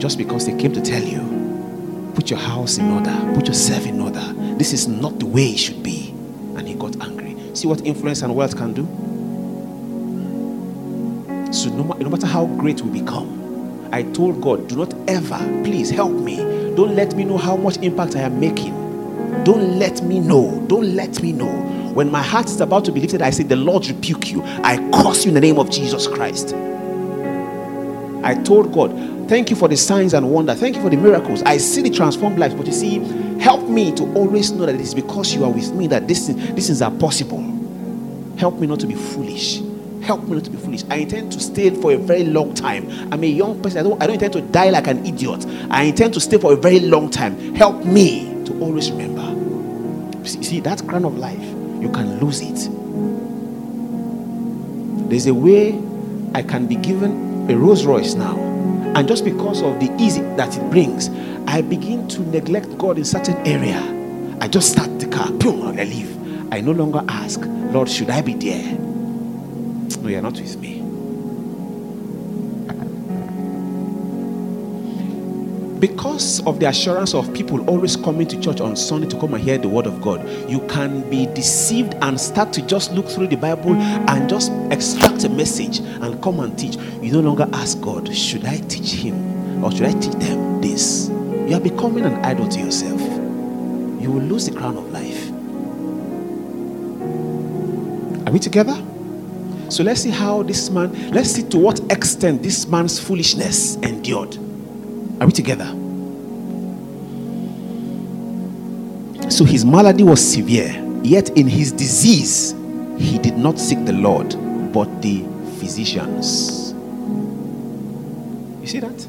Just because they came to tell you, put your house in order, put yourself in order. This is not the way it should be. And he got angry. See what influence and wealth can do? So, no, no matter how great we become, I told God, do not ever, please help me. Don't let me know how much impact I am making. Don't let me know. Don't let me know. When my heart is about to be lifted, I say, The Lord rebuke you. I curse you in the name of Jesus Christ. I told God, Thank you for the signs and wonder. Thank you for the miracles. I see the transformed lives. But you see, help me to always know that it is because you are with me that this, these things are possible. Help me not to be foolish. Help me not to be foolish. I intend to stay for a very long time. I'm a young person. I don't, I don't intend to die like an idiot. I intend to stay for a very long time. Help me to always remember. See, see that crown of life, you can lose it. There's a way I can be given a Rolls Royce now and just because of the easy that it brings, I begin to neglect God in certain area. I just start the car, boom, I leave. I no longer ask, Lord, should I be there? No, you're not with me. Because of the assurance of people always coming to church on Sunday to come and hear the word of God, you can be deceived and start to just look through the Bible and just extract a message and come and teach. You no longer ask God, should I teach him or should I teach them this? You are becoming an idol to yourself. You will lose the crown of life. Are we together? So let's see how this man, let's see to what extent this man's foolishness endured. Are we together? So his malady was severe, yet in his disease, he did not seek the Lord, but the physicians. You see that?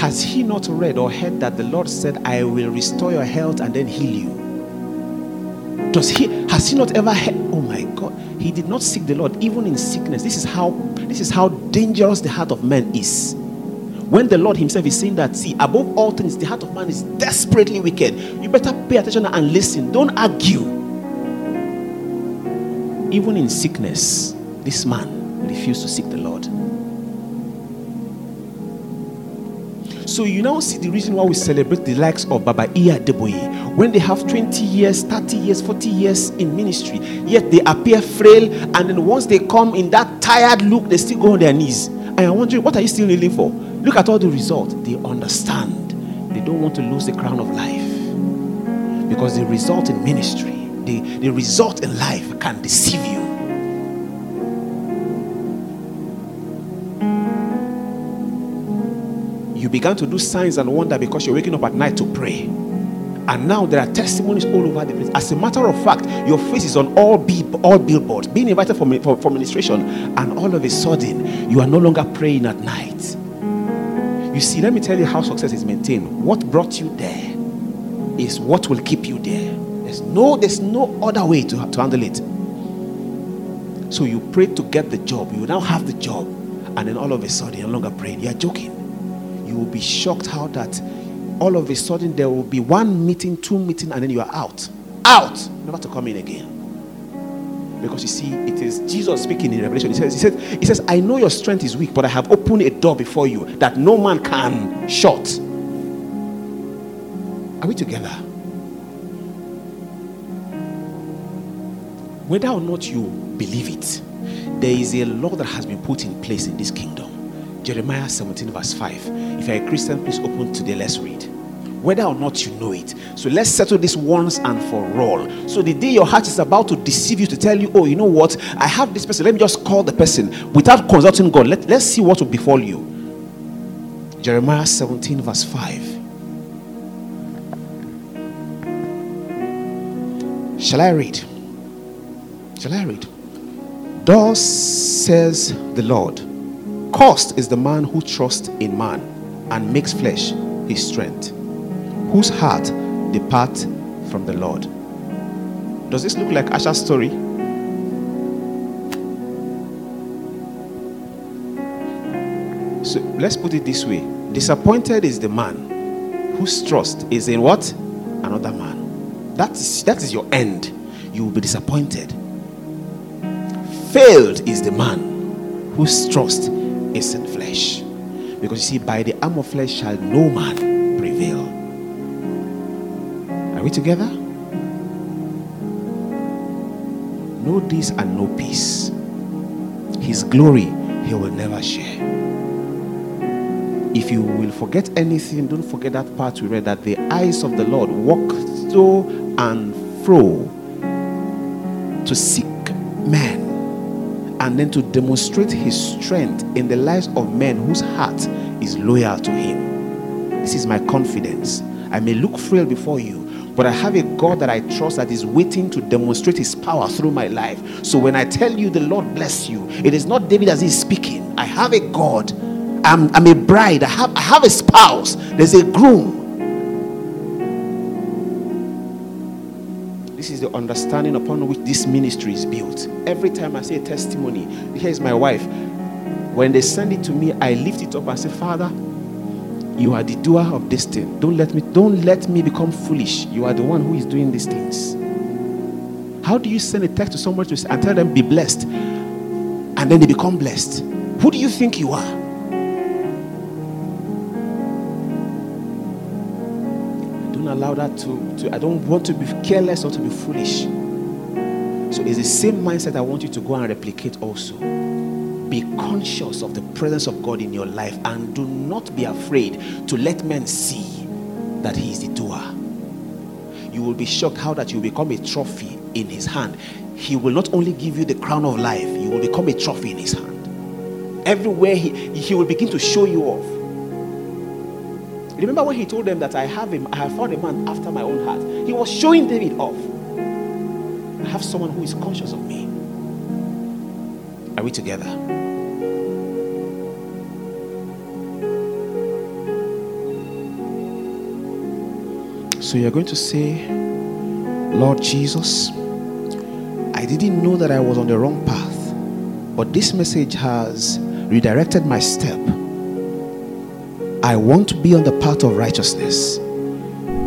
Has he not read or heard that the Lord said, I will restore your health and then heal you? Does he has he not ever heard? Oh my God, he did not seek the Lord even in sickness. This is how this is how dangerous the heart of man is. When the Lord Himself is saying that, see, above all things, the heart of man is desperately wicked. You better pay attention and listen. Don't argue. Even in sickness, this man refused to seek the Lord. So you now see the reason why we celebrate the likes of Baba Iya Adeboye. When they have 20 years, 30 years, 40 years in ministry, yet they appear frail, and then once they come in that tired look, they still go on their knees. And I'm wondering, what are you still kneeling for? Look at all the results. They understand. They don't want to lose the crown of life. Because the result in ministry, the, the result in life can deceive you. You began to do signs and wonder because you're waking up at night to pray. And now there are testimonies all over the place. As a matter of fact, your face is on all, be- all billboards, being invited for, for, for ministration, and all of a sudden, you are no longer praying at night. You see, let me tell you how success is maintained. What brought you there is what will keep you there. There's no, there's no other way to, to handle it. So you prayed to get the job. You now have the job. And then all of a sudden, you're no longer praying. You're joking. You will be shocked how that all of a sudden there will be one meeting, two meeting, and then you are out. Out. Never to come in again. Because you see, it is Jesus speaking in Revelation. He says, He says, He says, I know your strength is weak, but I have opened a door before you that no man can shut. Are we together? Whether or not you believe it, there is a law that has been put in place in this kingdom. Jeremiah 17, verse 5. If you're a Christian, please open today. Let's read. Whether or not you know it. So let's settle this once and for all. So the day your heart is about to deceive you to tell you, oh, you know what? I have this person. Let me just call the person without consulting God. Let, let's see what will befall you. Jeremiah 17, verse 5. Shall I read? Shall I read? Thus says the Lord Cursed is the man who trusts in man and makes flesh his strength, whose heart depart from the Lord. Does this look like Asa's story? So let's put it this way disappointed is the man whose trust is in what? Another man. That is, that is your end. You will be disappointed. Failed is the man whose trust is in flesh. Because you see, by the arm of flesh shall no man prevail. Are we together? No this and no peace. His glory he will never share. If you will forget anything, don't forget that part we read that the eyes of the Lord walk to and fro to seek men and then to demonstrate his strength in the lives of men whose heart is loyal to him. This is my confidence. I may look frail before you, but I have a God that I trust that is waiting to demonstrate his power through my life. So when I tell you the Lord bless you, it is not David as he's speaking. I have a God. I'm, I'm a bride. I have, I have a spouse. There's a groom. Is the understanding upon which this ministry is built. Every time I say a testimony, here's my wife. When they send it to me, I lift it up and say, Father, you are the doer of this thing. Don't let me, don't let me become foolish. You are the one who is doing these things. How do you send a text to someone to, and tell them be blessed? And then they become blessed. Who do you think you are? Allow that to, to, I don't want to be careless or to be foolish. So it's the same mindset I want you to go and replicate also. Be conscious of the presence of God in your life and do not be afraid to let men see that He is the doer. You will be shocked how that you become a trophy in His hand. He will not only give you the crown of life, you will become a trophy in His hand. Everywhere He, he will begin to show you off. Remember when he told them that I have him, I have found a man after my own heart. He was showing David off. I have someone who is conscious of me. Are we together? So you're going to say, Lord Jesus, I didn't know that I was on the wrong path, but this message has redirected my step I want to be on the path of righteousness.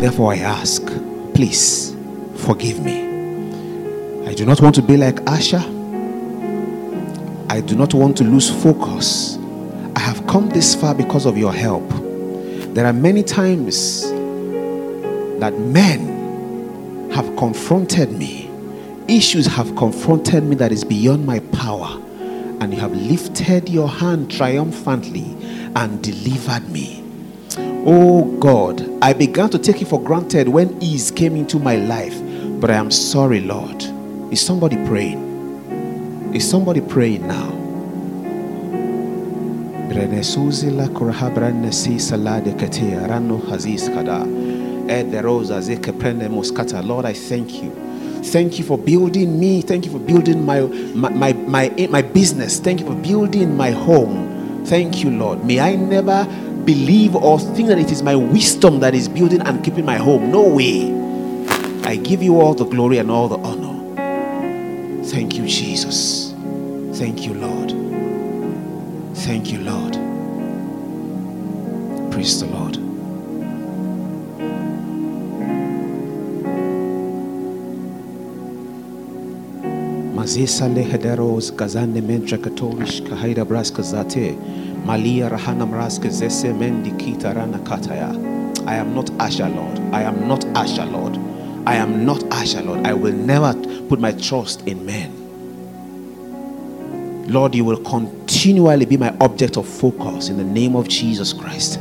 Therefore, I ask, please forgive me. I do not want to be like Asa. I do not want to lose focus. I have come this far because of your help. There are many times that men have confronted me, issues have confronted me that is beyond my power, and you have lifted your hand triumphantly and delivered me. Oh God, I began to take it for granted when ease came into my life, but I am sorry, Lord. Is somebody praying? Is somebody praying now? Lord, I thank you. Thank you for building me. Thank you for building my, my, my, my, my business. Thank you for building my home. Thank you, Lord. May I never believe or think that it is my wisdom that is building and keeping my home. No way. I give you all the glory and all the honor. Thank you, Jesus. Thank you, Lord. Thank you, Lord. Praise the Lord. Mazesa lehederos kazande mentra katolish kahaida braska zate malia rahana mraska zese mendi kitarana kataya. I am not Asa Lord. I am not Asa Lord. I am not Asa Lord. I will never put my trust in men. Lord, you will continually be my object of focus in the name of Jesus Christ.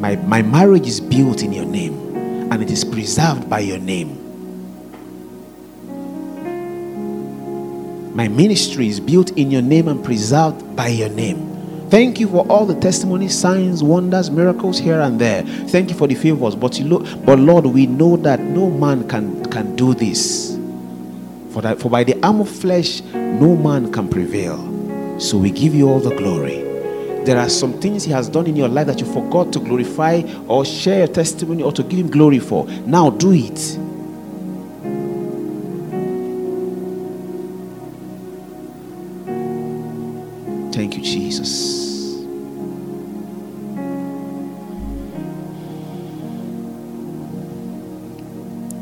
My, my marriage is built in your name and it is preserved by your name. My ministry is built in your name and preserved by your name. Thank you for all the testimonies, signs, wonders, miracles here and there. Thank you for the favors. But look, but Lord, we know that no man can, can do this. For that, for by the arm of flesh, no man can prevail. So we give you all the glory. There are some things He has done in your life that you forgot to glorify or share a testimony or to give Him glory for. Now do it. Thank you, Jesus.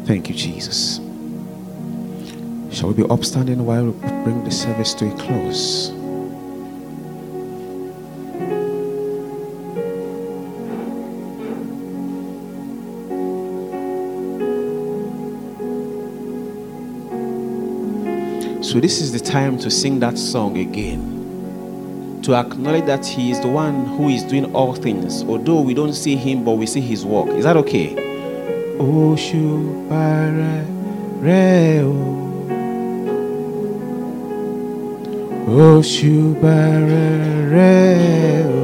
Thank you, Jesus. Shall we be upstanding while we bring the service to a close? So, this is the time to sing that song again. To acknowledge that He is the one who is doing all things. Although we don't see Him, but we see His work. Is that okay? Oshu Reo. Oshu Reo.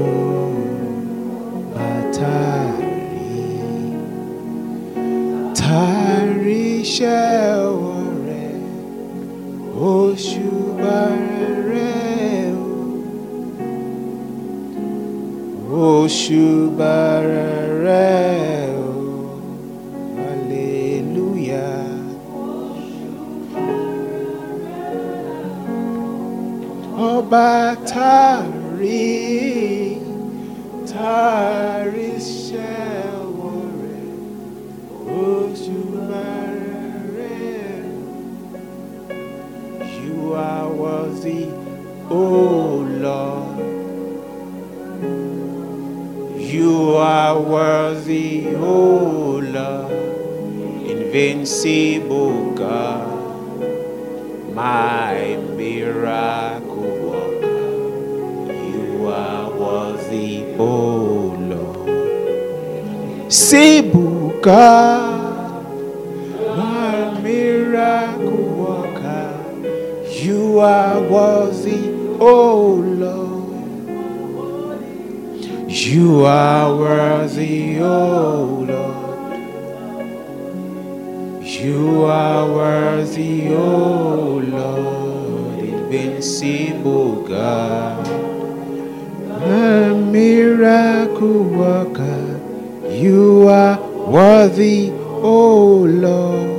Sibu God, my miracle worker. You are worthy, oh Lord. You are worthy, oh Lord. You are worthy, oh Lord, invincible God, a miracle worker. You are worthy, O Lord.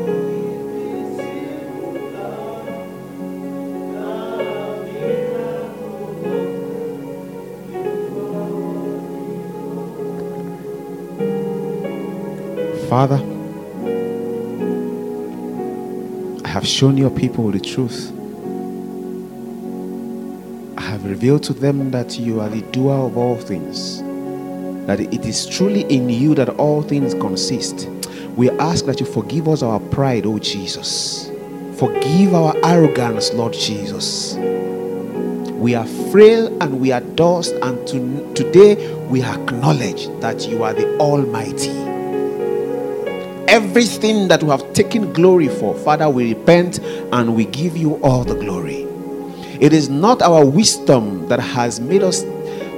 Father, I have shown your people the truth. I have revealed to them that you are the doer of all things, that it is truly in you that all things consist. We ask that you forgive us our pride, O Jesus. Forgive our arrogance, Lord Jesus. We are frail and we are dust, and to, today we acknowledge that you are the Almighty everything that we have taken glory for, Father, we repent and we give you all the glory. It is not our wisdom that has made us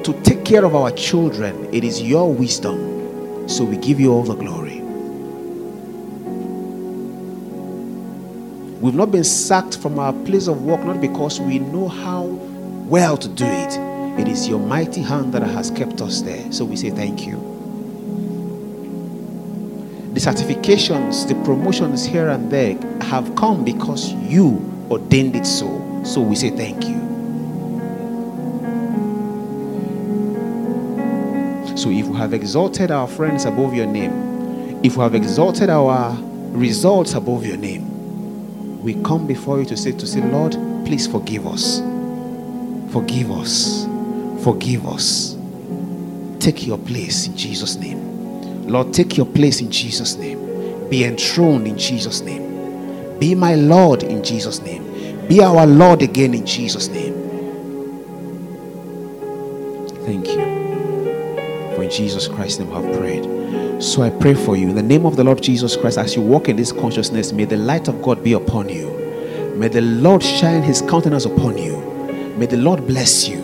to take care of our children, it is your wisdom. So we give you all the glory. We've not been sacked from our place of work, not because we know how well to do it. It is your mighty hand that has kept us there. So we say thank you. The certifications, the promotions here and there have come because you ordained it so. So we say thank you. So if we have exalted our friends above your name, if we have exalted our results above your name, we come before you to say, to say, Lord, please forgive us. Forgive us. Forgive us. Take your place in Jesus' name. Lord, take your place in Jesus' name. Be enthroned in Jesus' name. Be my Lord in Jesus' name. Be our Lord again in Jesus' name. Thank you. In Jesus Christ's name have prayed. So I pray for you in the name of the Lord Jesus Christ as you walk in this consciousness, may the light of God be upon you. May the Lord shine his countenance upon you. May the Lord bless you.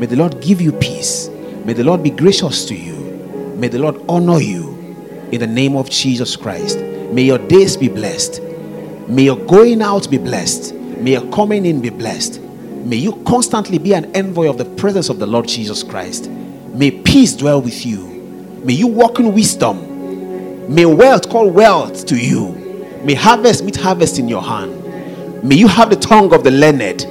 May the Lord give you peace. May the Lord be gracious to you. May the Lord honor you in the name of Jesus Christ. May your days be blessed. May your going out be blessed. May your coming in be blessed. May you constantly be an envoy of the presence of the Lord Jesus Christ. May peace dwell with you. May you walk in wisdom. May wealth call wealth to you. May harvest meet harvest in your hand. May you have the tongue of the learned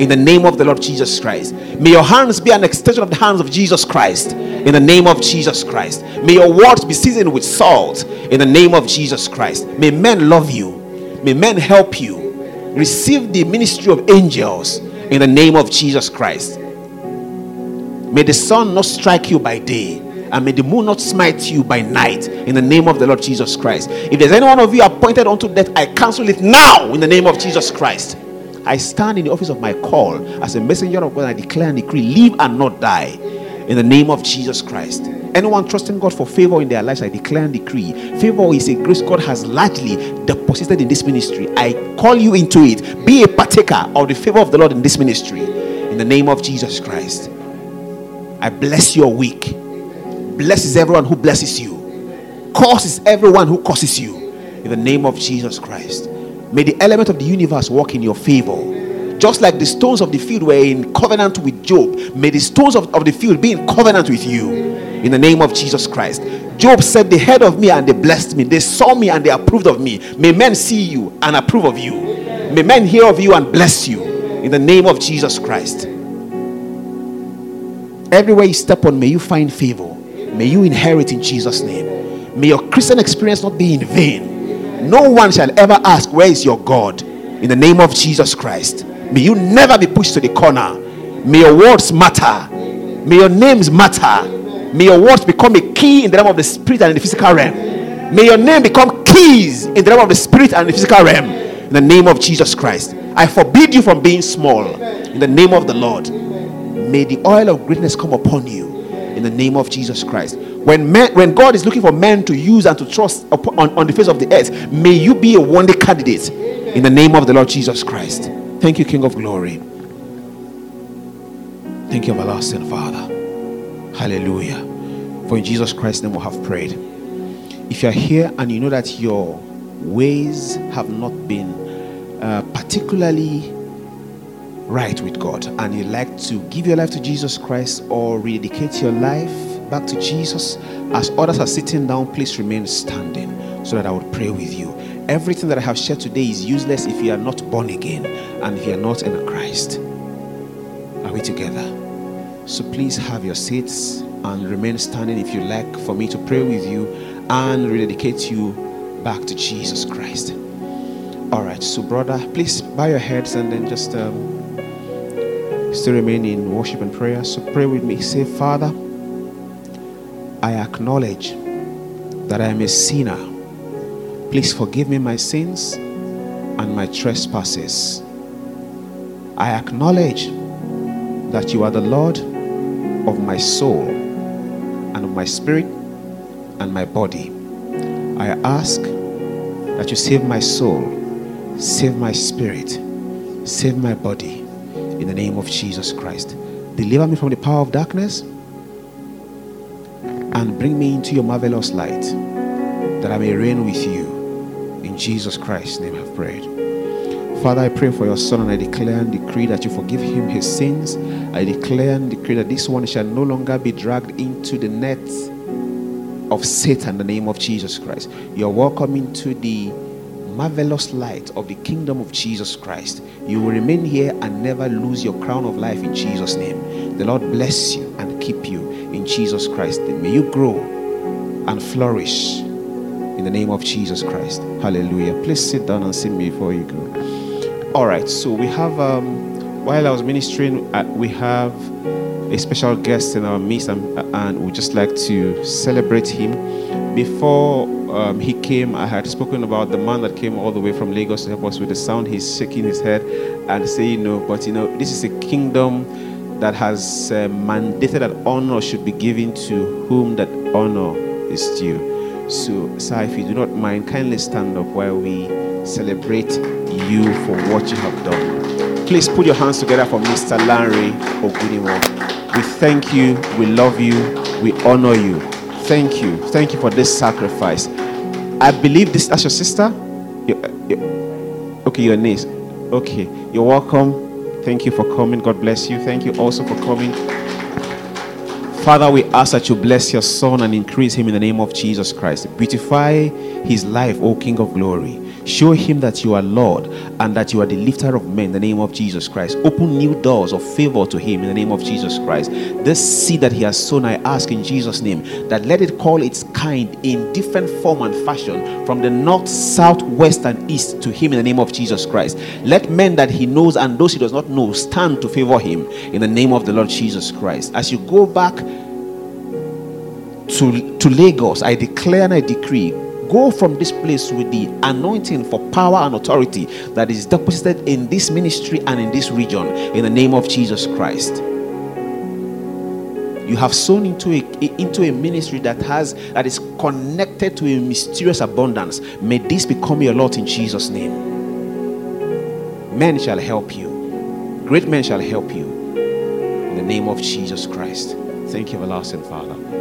in the name of the Lord Jesus Christ. May your hands be an extension of the hands of Jesus Christ in the name of Jesus Christ. May your words be seasoned with salt in the name of Jesus Christ. May men love you. May men help you. Receive the ministry of angels in the name of Jesus Christ. May the sun not strike you by day, and may the moon not smite you by night in the name of the Lord Jesus Christ. If there's any one of you appointed unto death, I cancel it now in the name of Jesus Christ. I stand in the office of my call as a messenger of God. I declare and decree, live and not die in the name of Jesus Christ. Anyone trusting God for favor in their lives, I declare and decree. Favor is a grace God has largely deposited in this ministry. I call you into it. Be a partaker of the favor of the Lord in this ministry in the name of Jesus Christ. I bless your week. Blesses everyone who blesses you. Curses everyone who curses you in the name of Jesus Christ. May the element of the universe work in your favor. Just like the stones of the field were in covenant with Job, may the stones of, of the field be in covenant with you in the name of Jesus Christ. Job said, They heard of me and they blessed me. They saw me and they approved of me. May men see you and approve of you. May men hear of you and bless you in the name of Jesus Christ. Everywhere you step on, may you find favor. May you inherit in Jesus' name. May your Christian experience not be in vain no one shall ever ask, Where is your God? In the name of Jesus Christ. May you never be pushed to the corner. May your words matter. May your names matter. May your words become a key in the realm of the spirit and in the physical realm. May your name become keys in the realm of the spirit and the physical realm. In the name of Jesus Christ. I forbid you from being small. In the name of the Lord. May the oil of greatness come upon you. In the name of Jesus Christ. When, men, when God is looking for men to use and to trust upon, on, on the face of the earth, may you be a wonder candidate in the name of the Lord Jesus Christ. Thank you, King of Glory. Thank you, everlasting Father. Hallelujah. For in Jesus Christ's name we have prayed. If you're here and you know that your ways have not been uh, particularly right with God and you'd like to give your life to Jesus Christ or rededicate your life back to Jesus. As others are sitting down, please remain standing so that I would pray with you. Everything that I have shared today is useless if you are not born again and if you are not in Christ. Are we together? So please have your seats and remain standing if you like for me to pray with you and rededicate you back to Jesus Christ. All right, so brother, please bow your heads and then just um, still remain in worship and prayer. So pray with me. Say, Father. I acknowledge that I am a sinner. Please forgive me my sins and my trespasses. I acknowledge that you are the Lord of my soul and of my spirit and my body. I ask that you save my soul, save my spirit, save my body in the name of Jesus Christ. Deliver me from the power of darkness and bring me into your marvelous light that I may reign with you. In Jesus Christ's name I've prayed. Father, I pray for your son and I declare and decree that you forgive him his sins. I declare and decree that this one shall no longer be dragged into the net of Satan the name of Jesus Christ. You're welcome into the marvelous light of the kingdom of Jesus Christ. You will remain here and never lose your crown of life in Jesus' name. The Lord bless you and keep you in Jesus Christ. May you grow and flourish in the name of Jesus Christ. Hallelujah. Please sit down and see me before you go. All right, so we have, um, while I was ministering, uh, we have a special guest in our midst, and, and we just like to celebrate him. Before um, he came, I had spoken about the man that came all the way from Lagos to help us with the sound. He's shaking his head and saying, No, but you know, this is a kingdom that has uh, mandated that honor should be given to whom that honor is due. So, sir, if you do not mind, kindly stand up while we celebrate you for what you have done. Please put your hands together for Mr. Larry Ogunimo. We thank you, we love you, we honor you. Thank you. Thank you for this sacrifice. I believe this that's your sister? okay, your niece. Okay, you're welcome. Thank you for coming. God bless you. Thank you also for coming. Father, we ask that you bless your son and increase him in the name of Jesus Christ. Beautify his life, O King of glory. Show him that you are Lord and that you are the lifter of men in the name of Jesus Christ. Open new doors of favor to him in the name of Jesus Christ. This seed that he has sown, I ask in Jesus' name that let it call its kind in different form and fashion from the north, south, west, and east to him in the name of Jesus Christ. Let men that he knows and those he does not know stand to favor him in the name of the Lord Jesus Christ. As you go back to, to Lagos, I declare and I decree go from this place with the anointing for power and authority that is deposited in this ministry and in this region in the name of Jesus Christ. You have sown into a, into a ministry that has that is connected to a mysterious abundance. May this become your lot in Jesus' name. Men shall help you. Great men shall help you. In the name of Jesus Christ. Thank you, everlasting Father.